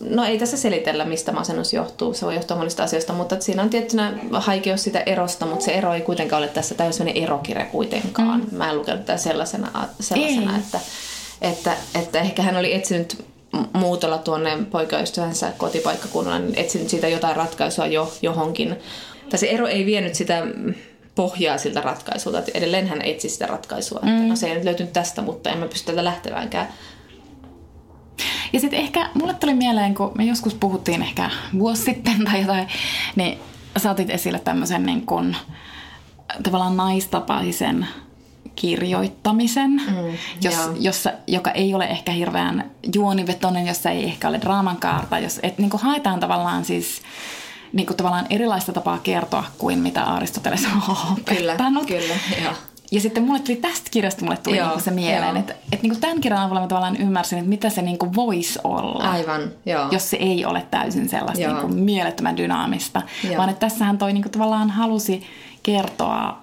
No ei tässä selitellä, mistä masennus johtuu. Se voi johtua monista asioista, mutta siinä on tiettynä haikeus sitä erosta, mutta se ero ei kuitenkaan ole tässä täysin erokirja kuitenkaan. Mm. Mä en lukenut tätä sellaisena, sellaisena Ei. että, että, että ehkä hän oli etsinyt muutolla tuonne poikaystävänsä kotipaikkakunnalle, niin etsinyt siitä jotain ratkaisua jo johonkin. Tai se ero ei vienyt sitä pohjaa siltä ratkaisulta, että edelleen hän etsi sitä ratkaisua. Mm. Että no se ei nyt löytynyt tästä, mutta en mä pysty täältä lähteväänkään. Ja sitten ehkä mulle tuli mieleen, kun me joskus puhuttiin ehkä vuosi sitten tai jotain, niin sä otit esille tämmöisen niin kuin, tavallaan naistapaisen kirjoittamisen, mm, jos, joo. jossa, joka ei ole ehkä hirveän juonivetoinen, jossa ei ehkä ole draaman kaarta, jos, et niin haetaan tavallaan siis niin kuin tavallaan erilaista tapaa kertoa kuin mitä Aristoteles on opettanut. kyllä, joo. Ja sitten mulle tuli tästä kirjasta mulle tuli Joo, niinku se mieleen, että, että niinku tämän kirjan avulla mä tavallaan ymmärsin, että mitä se niinku voisi olla. Aivan, joo. Jos se ei ole täysin sellaista Joo. niinku mielettömän dynaamista. Joo. Vaan että tässähän toi niinku tavallaan halusi kertoa,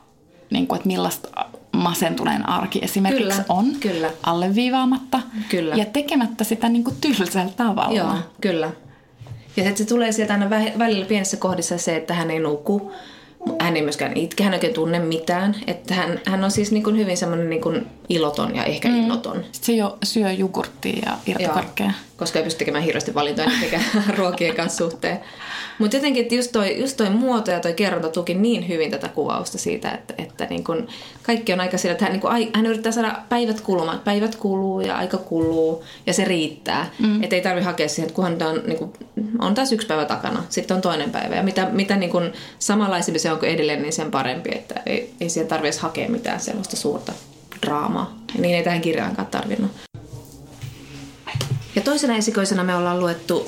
niinku, että millaista masentuneen arki esimerkiksi Kyllä, on. kyllä. Alleviivaamatta. Kyllä. Ja tekemättä sitä niinku tylsällä tavalla. Joo, kyllä. Ja sitten se tulee sieltä aina vä- välillä pienessä kohdissa se, että hän ei nuku. Hän ei myöskään itke, hän ei oikein tunne mitään. Että hän, hän on siis niin kuin hyvin semmoinen niin kuin iloton ja ehkä mm. innoton. Sitten se jo syö jogurttia ja irtokarkkeja. Koska ei pysty tekemään hirveästi valintoja niinkään ruokien kanssa suhteen. Mutta jotenkin, että just toi, just toi muoto ja toi kerronta tuki niin hyvin tätä kuvausta siitä, että, että niin kun kaikki on aika sillä, että hän, niin kun, hän yrittää saada päivät kulumaan. Päivät kuluu ja aika kuluu ja se riittää. Mm. Että ei tarvi hakea siihen, että kunhan on, niin kun, on taas yksi päivä takana, sitten on toinen päivä. Ja mitä, mitä niin kun samanlaisempi se on kuin edelleen, niin sen parempi. Että ei, ei siihen tarvitse hakea mitään sellaista suurta draamaa. Ja niin ei tähän kirjaankaan tarvinnut. Toisena esikoisena me ollaan luettu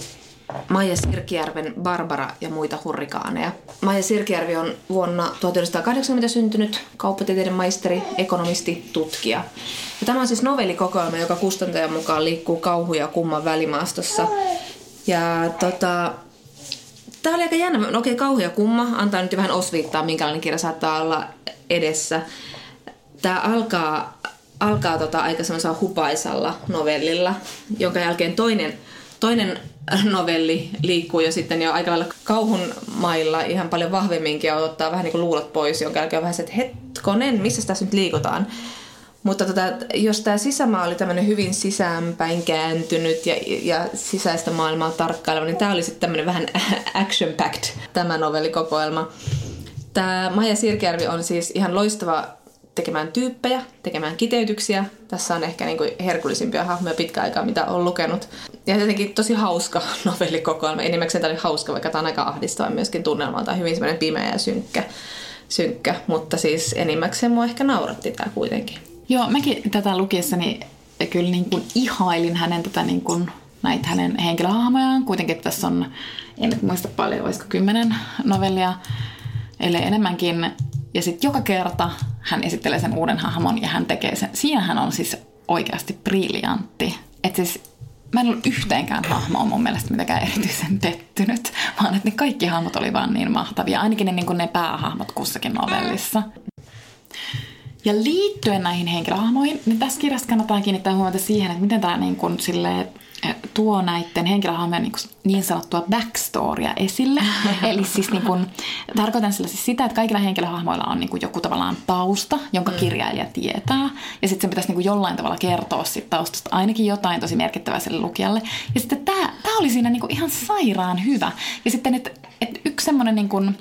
Maija Sirkijärven Barbara ja muita hurrikaaneja. Maija Sirkijärvi on vuonna 1980 syntynyt kauppatieteiden maisteri, ekonomisti, tutkija. Ja tämä on siis novellikokoelma, joka kustantajan mukaan liikkuu kauhu ja kumman välimaastossa. Ja tota, Tämä oli aika jännä. No okei, kauhu ja kumma. Antaa nyt vähän osviittaa, minkälainen kirja saattaa olla edessä. Tämä alkaa, alkaa tota aika semmoisella hupaisalla novellilla, jonka jälkeen toinen, toinen novelli liikkuu jo sitten jo aika lailla kauhun mailla ihan paljon vahvemminkin ja ottaa vähän niin kuin luulot pois, jonka jälkeen on vähän se, että hetkonen, missä tässä nyt liikutaan. Mutta tota, jos tämä sisämaa oli tämmöinen hyvin sisäänpäin kääntynyt ja, ja sisäistä maailmaa tarkkaileva, niin tämä oli sitten tämmöinen vähän action-packed tämä novellikokoelma. Tämä Maija Sirkjärvi on siis ihan loistava tekemään tyyppejä, tekemään kiteytyksiä. Tässä on ehkä niin kuin herkullisimpia hahmoja pitkä aikaa, mitä olen lukenut. Ja jotenkin tosi hauska novellikokoelma. Enimmäkseen tämä oli hauska, vaikka tämä on aika ahdistava myöskin tunnelmalta. Hyvin semmoinen pimeä ja synkkä, synkkä. mutta siis enimmäkseen mua ehkä nauratti tämä kuitenkin. Joo, mäkin tätä lukiessani kyllä niin kuin ihailin hänen tätä niin kuin, näitä hänen henkilöhahmojaan. Kuitenkin tässä on, en muista paljon, olisiko kymmenen novellia, ellei enemmänkin. Ja sitten joka kerta hän esittelee sen uuden hahmon ja hän tekee sen. Siinä hän on siis oikeasti briljantti. Että siis mä en ollut yhteenkään hahmoa mun mielestä mitenkään erityisen pettynyt, vaan että ne kaikki hahmot oli vaan niin mahtavia. Ainakin ne, niin kuin ne päähahmot kussakin novellissa. Ja liittyen näihin henkilöhahmoihin, niin tässä kirjassa kannattaa kiinnittää huomiota siihen, että miten tämä niin kuin sille tuo näiden henkilöhahmojen niin, niin sanottua backstorya esille. Eli siis niin kuin, tarkoitan sillä siis sitä, että kaikilla henkilöhahmoilla on niin kuin joku tavallaan tausta, jonka mm. kirjailija tietää. Ja sitten sen pitäisi niin kuin jollain tavalla kertoa siitä taustasta ainakin jotain tosi merkittävää sille lukijalle. Ja sitten tämä, tämä oli siinä niin kuin ihan sairaan hyvä. Ja sitten, että, että yksi semmoinen niin kuin,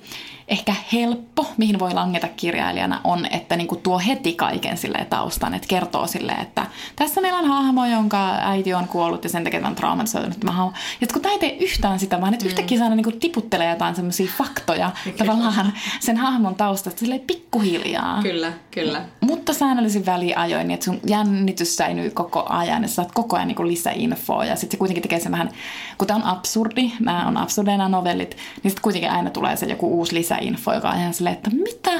ehkä helppo, mihin voi langeta kirjailijana, on, että niin kuin tuo heti kaiken sille taustan, että kertoo sille, että tässä meillä on hahmo, jonka äiti on kuollut ja sen takia on traumatisoitunut tämä hahmo. Ja kun tämä ei tee yhtään sitä, vaan että mm. yhtäkkiä saada niin kuin tiputtelee jotain semmoisia faktoja kyllä. tavallaan sen hahmon taustasta sille pikkuhiljaa. Kyllä, kyllä. Mutta säännöllisin väliajoin, niin että sun jännitys säilyy koko ajan ja saat koko ajan niin kuin lisäinfoa ja sitten se kuitenkin tekee sen vähän, kun tämä on absurdi, nämä on absurdeja nämä novellit, niin sitten kuitenkin aina tulee se joku uusi lisä lisäinfo, joka on ihan silleen, että mitä?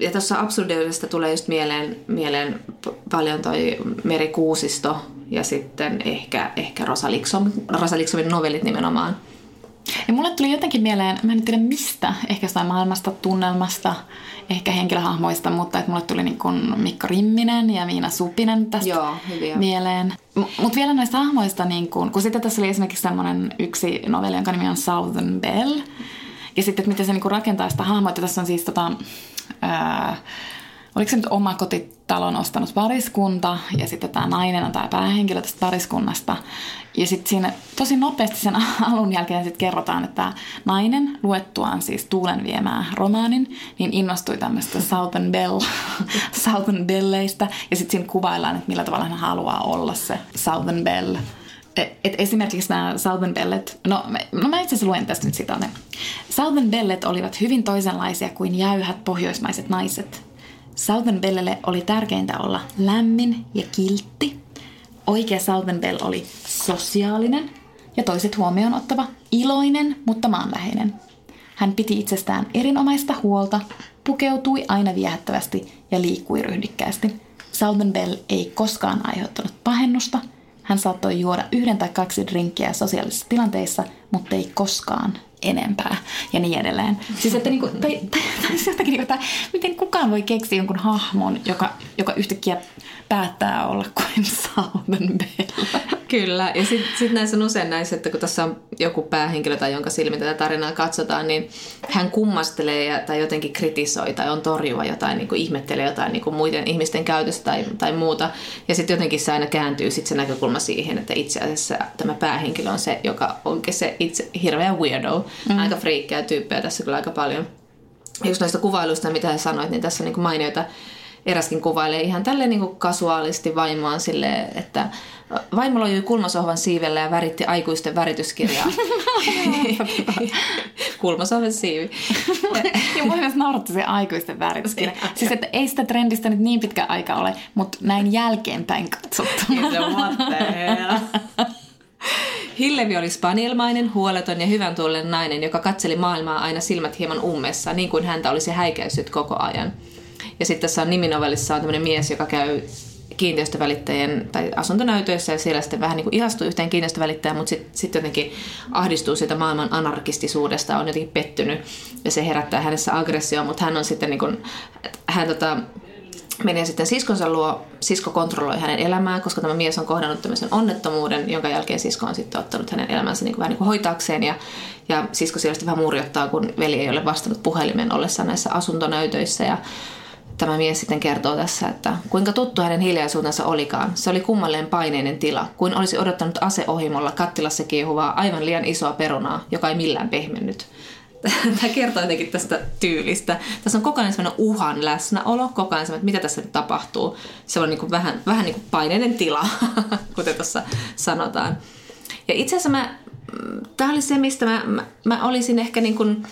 Ja tuossa absurdeudesta tulee just mieleen, mieleen paljon toi Meri Kuusisto ja sitten ehkä, ehkä Rosa, Liksom, Rosa novellit nimenomaan. Ja mulle tuli jotenkin mieleen, mä en tiedä mistä, ehkä jostain maailmasta, tunnelmasta, ehkä henkilöhahmoista, mutta että mulle tuli niin kuin Mikko Rimminen ja Miina Supinen tästä Joo, hyviä. mieleen. Mutta vielä näistä hahmoista, niin kun, kun sitten tässä oli esimerkiksi semmoinen yksi novelli, jonka nimi on Southern Bell, ja sitten, että miten se niinku rakentaa sitä hahmoa. Tässä on siis tota, ää, oliko se nyt oma kotitalon ostanut pariskunta ja sitten tämä nainen on tämä päähenkilö tästä pariskunnasta. Ja sitten siinä tosi nopeasti sen alun jälkeen sitten kerrotaan, että nainen luettuaan siis Tuulen viemää romaanin, niin innostui tämmöistä Southern Bell, Southern Belleistä. Ja sitten siinä kuvaillaan, että millä tavalla hän haluaa olla se Southern Bell et esimerkiksi nämä Southern Bellet, no, no mä itse asiassa luen tästä nyt sitä. Southern Bellet olivat hyvin toisenlaisia kuin jäyhät pohjoismaiset naiset. Southern Bellelle oli tärkeintä olla lämmin ja kiltti. Oikea Southern Bell oli sosiaalinen ja toiset huomioon ottava, iloinen, mutta maanläheinen. Hän piti itsestään erinomaista huolta, pukeutui aina viehättävästi ja liikkui ryhdikkäästi. Southern Bell ei koskaan aiheuttanut pahennusta – hän saattoi juoda yhden tai kaksi drinkkiä sosiaalisissa tilanteissa, mutta ei koskaan enempää ja niin edelleen. Siis että niinku, tai, tai, tai, jotakin, niinku, että miten kukaan voi keksiä jonkun hahmon, joka, joka yhtäkkiä päättää olla kuin Southern. Kyllä, ja sitten sit näissä on usein näissä, että kun tässä on joku päähenkilö tai jonka silmin tätä tarinaa katsotaan, niin hän kummastelee ja, tai jotenkin kritisoi tai on torjuva jotain, niin kuin ihmettelee jotain niin kuin muiden ihmisten käytöstä tai, tai muuta. Ja sitten jotenkin se aina kääntyy sit se näkökulma siihen, että itse asiassa tämä päähenkilö on se, joka onkin se itse hirveä weirdo. Mm. Aika friikkejä tyyppejä tässä kyllä aika paljon. Just näistä kuvailuista, mitä hän sanoit, niin tässä on niin mainioita eräskin kuvailee ihan tälleen niin kuin kasuaalisti vaimoaan sille, että vaimo lojui kulmasohvan siivellä ja väritti aikuisten värityskirjaa. kulmasohvan siivi. ja mun mielestä nauratti se aikuisten värityskirja. siis että ei sitä trendistä nyt niin pitkä aika ole, mutta näin jälkeenpäin katsottuna. Hillevi oli spanielmainen, huoleton ja hyvän tuolen nainen, joka katseli maailmaa aina silmät hieman ummessa, niin kuin häntä olisi häikäissyt koko ajan. Ja sitten tässä on niminovellissa on tämmöinen mies, joka käy kiinteistövälittäjien tai asuntonäytöissä ja siellä sitten vähän niin kuin ihastuu yhteen kiinteistövälittäjään, mutta sitten sit jotenkin ahdistuu siitä maailman anarkistisuudesta, on jotenkin pettynyt ja se herättää hänessä aggressioa, mutta hän on sitten niin kuin, hän tota, menee sitten siskonsa luo, sisko kontrolloi hänen elämään, koska tämä mies on kohdannut tämmöisen onnettomuuden, jonka jälkeen sisko on sitten ottanut hänen elämänsä niin kuin vähän niin kuin hoitaakseen ja, ja sisko siellä sitten vähän murjottaa, kun veli ei ole vastannut puhelimen ollessa näissä asuntonäytöissä ja Tämä mies sitten kertoo tässä, että kuinka tuttu hänen hiljaisuutensa olikaan. Se oli kummalleen paineinen tila, kuin olisi odottanut aseohimolla kattilassa kiehuvaa aivan liian isoa perunaa, joka ei millään pehmennyt. Tämä kertoo jotenkin tästä tyylistä. Tässä on koko ajan sellainen uhan läsnäolo, koko ajan että mitä tässä nyt tapahtuu. Se on niin kuin vähän, vähän niin kuin paineinen tila, kuten tuossa sanotaan. Ja itse asiassa mä, tämä oli se, mistä mä, mä, mä olisin ehkä niin kuin,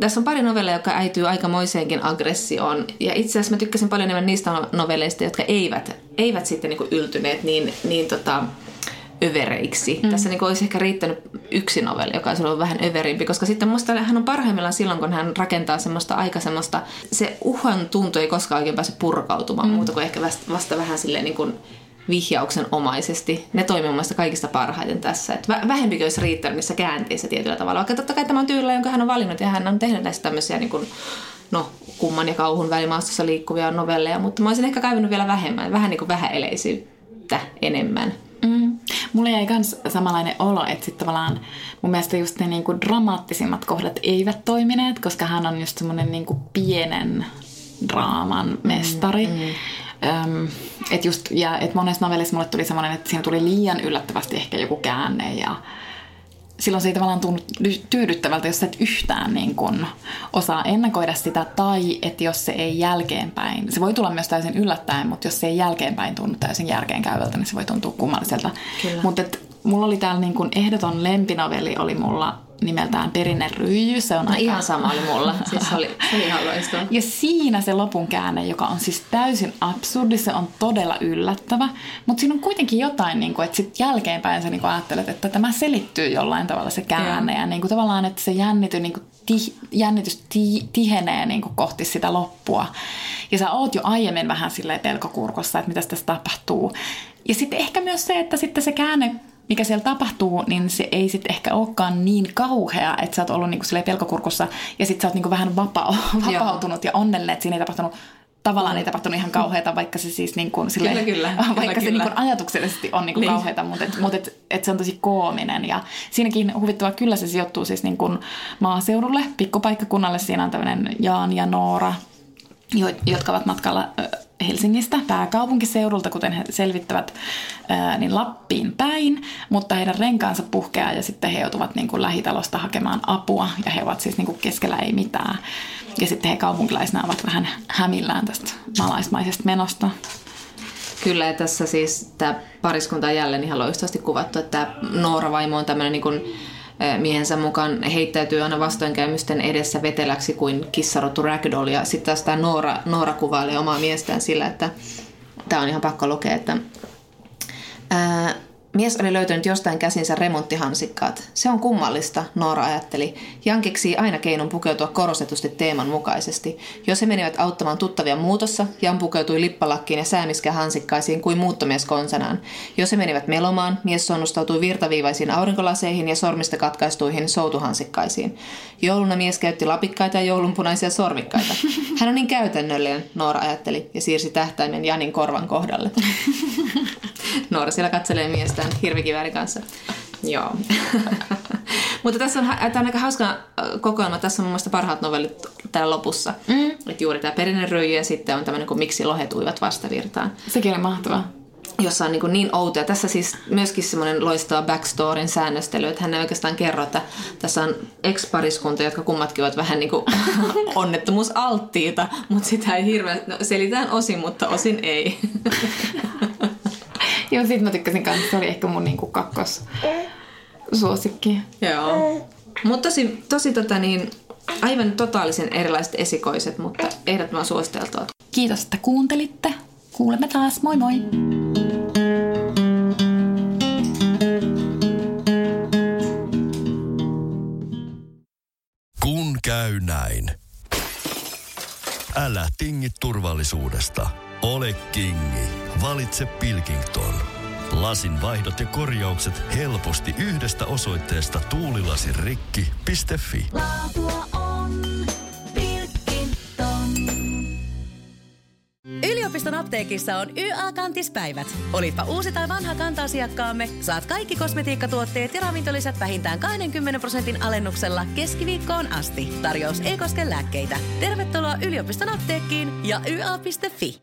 tässä on pari novelleja, jotka äityy aikamoiseenkin aggressioon. Ja itse asiassa mä tykkäsin paljon enemmän niistä novelleista, jotka eivät, eivät sitten niin yltyneet niin, niin tota, övereiksi. Mm. Tässä niin olisi ehkä riittänyt yksi novelli, joka olisi ollut vähän överimpi, koska sitten musta hän on parhaimmillaan silloin, kun hän rakentaa semmoista aika semmoista, se uhan tuntu ei koskaan oikein pääse purkautumaan mm. muuta kuin ehkä vasta, vasta vähän silleen niin kuin vihjauksen omaisesti. Ne toimii mun kaikista parhaiten tässä. Et vähempi olisi riittänyt niissä käänteissä tietyllä tavalla. Vaikka totta kai tämä on tyylillä, jonka hän on valinnut ja hän on tehnyt näistä tämmöisiä niin kuin, no, kumman ja kauhun välimaastossa liikkuvia novelleja, mutta mä olisin ehkä kaivannut vielä vähemmän, vähän niin kuin vähäeleisyyttä enemmän. Mm. Mulle jäi myös samanlainen olo, että sitten tavallaan mun mielestä just ne niinku dramaattisimmat kohdat eivät toimineet, koska hän on just semmoinen niinku pienen draaman mestari. Mm, mm. Öm, et just, ja et monessa novellissa mulle tuli semmoinen, että siinä tuli liian yllättävästi ehkä joku käänne ja silloin se ei tavallaan tunnu tyydyttävältä, jos et yhtään niin kun osaa ennakoida sitä, tai että jos se ei jälkeenpäin, se voi tulla myös täysin yllättäen, mutta jos se ei jälkeenpäin tunnu täysin järkeenkäyvältä, niin se voi tuntua kummalliselta. Mutta mulla oli täällä niin kun ehdoton lempinovelli oli mulla nimeltään Perinen ryijy. Se on no, aika... ihan sama oli mulla. Siis se oli, se oli ihan loistava. Ja siinä se lopun käänne, joka on siis täysin absurdi, se on todella yllättävä. Mutta siinä on kuitenkin jotain, niin kuin, että sitten jälkeenpäin sä niin kuin ajattelet, että tämä selittyy jollain tavalla se käänne. Ja, ja niin kuin, tavallaan, että se jännity, niin kuin, ti, jännitys ti, tihenee niin kuin, kohti sitä loppua. Ja sä oot jo aiemmin vähän silleen pelkokurkossa, että mitä tässä tapahtuu. Ja sitten ehkä myös se, että sitten se käänne mikä siellä tapahtuu, niin se ei sitten ehkä olekaan niin kauhea, että sä oot ollut niinku pelkokurkussa ja sitten sä oot niinku vähän vapaa, vapautunut ja onnellinen, että siinä ei tapahtunut tavallaan ei tapahtunut ihan kauheata, vaikka se siis niin kuin, sille, kyllä, kyllä, vaikka kyllä, se kyllä. Niin kuin ajatuksellisesti on niin kuin niin. kauheata, mutta, et, mutta et, et se on tosi koominen. Ja siinäkin huvittava kyllä se sijoittuu siis niin kuin maaseudulle, pikkupaikkakunnalle. Siinä on tämmöinen Jaan ja Noora, jotka ovat matkalla Helsingistä pääkaupunkiseudulta, kuten he selvittävät, niin Lappiin päin, mutta heidän renkaansa puhkeaa ja sitten he joutuvat niin kuin lähitalosta hakemaan apua ja he ovat siis niin kuin keskellä ei mitään. Ja sitten he kaupunkilaisina ovat vähän hämillään tästä malaismaisesta menosta. Kyllä, ja tässä siis tämä pariskunta on jälleen ihan loistavasti kuvattu, että Noora-vaimo on tämmöinen niin kuin miehensä mukaan heittäytyy aina vastoinkäymysten edessä veteläksi kuin kissarotu ragdoll. Ja sitten taas tämä Noora, Noora kuvailee omaa miestään sillä, että tämä on ihan pakko lukea, että ää, Mies oli löytänyt jostain käsinsä remonttihansikkaat. Se on kummallista, Noora ajatteli. Jan keksii aina keinon pukeutua korostetusti teeman mukaisesti. Jos he menivät auttamaan tuttavia muutossa, Jan pukeutui lippalakkiin ja säämiskä hansikkaisiin kuin muuttomies konsanaan. Jos he menivät melomaan, mies sonnustautui virtaviivaisiin aurinkolaseihin ja sormista katkaistuihin soutuhansikkaisiin. Jouluna mies käytti lapikkaita ja joulunpunaisia sormikkaita. Hän on niin käytännöllinen, Noora ajatteli ja siirsi tähtäimen Janin korvan kohdalle. Noora siellä katselee miestään hirvikiväärin kanssa. Joo. Mutta tässä on, tämä on aika hauska kokoelma. Tässä on mun mielestä parhaat novellit täällä lopussa. Mm. Et juuri tämä perinneröijy ja sitten on tämmöinen kuin Miksi lohet uivat vastavirtaan. Sekin on mahtavaa jossa on niin, niin outoja. Tässä siis myöskin semmoinen loistava backstorin säännöstely, että hän ei oikeastaan kerro, että tässä on ex-pariskunta, jotka kummatkin ovat vähän niin kuin onnettomuusalttiita, mutta sitä ei hirveän, no, selitään osin, mutta osin ei. Joo, siitä mä tykkäsin kanssa. Se oli ehkä mun niinku kakkos suosikki. Joo. Mutta tosi, tosi tota niin, aivan totaalisen erilaiset esikoiset, mutta ehdottoman suositeltua. Kiitos, että kuuntelitte. Kuulemme taas. Moi moi! Kun käy näin. Älä tingi turvallisuudesta. Ole kingi. Valitse Pilkington. Lasin vaihdot ja korjaukset helposti yhdestä osoitteesta tuulilasirikki.fi. Laatua on Pilkington. Yliopiston apteekissa on YA-kantispäivät. Olipa uusi tai vanha kanta-asiakkaamme, saat kaikki kosmetiikkatuotteet ja ravintolisät vähintään 20 prosentin alennuksella keskiviikkoon asti. Tarjous ei koske lääkkeitä. Tervetuloa yliopiston apteekkiin ja YA.fi.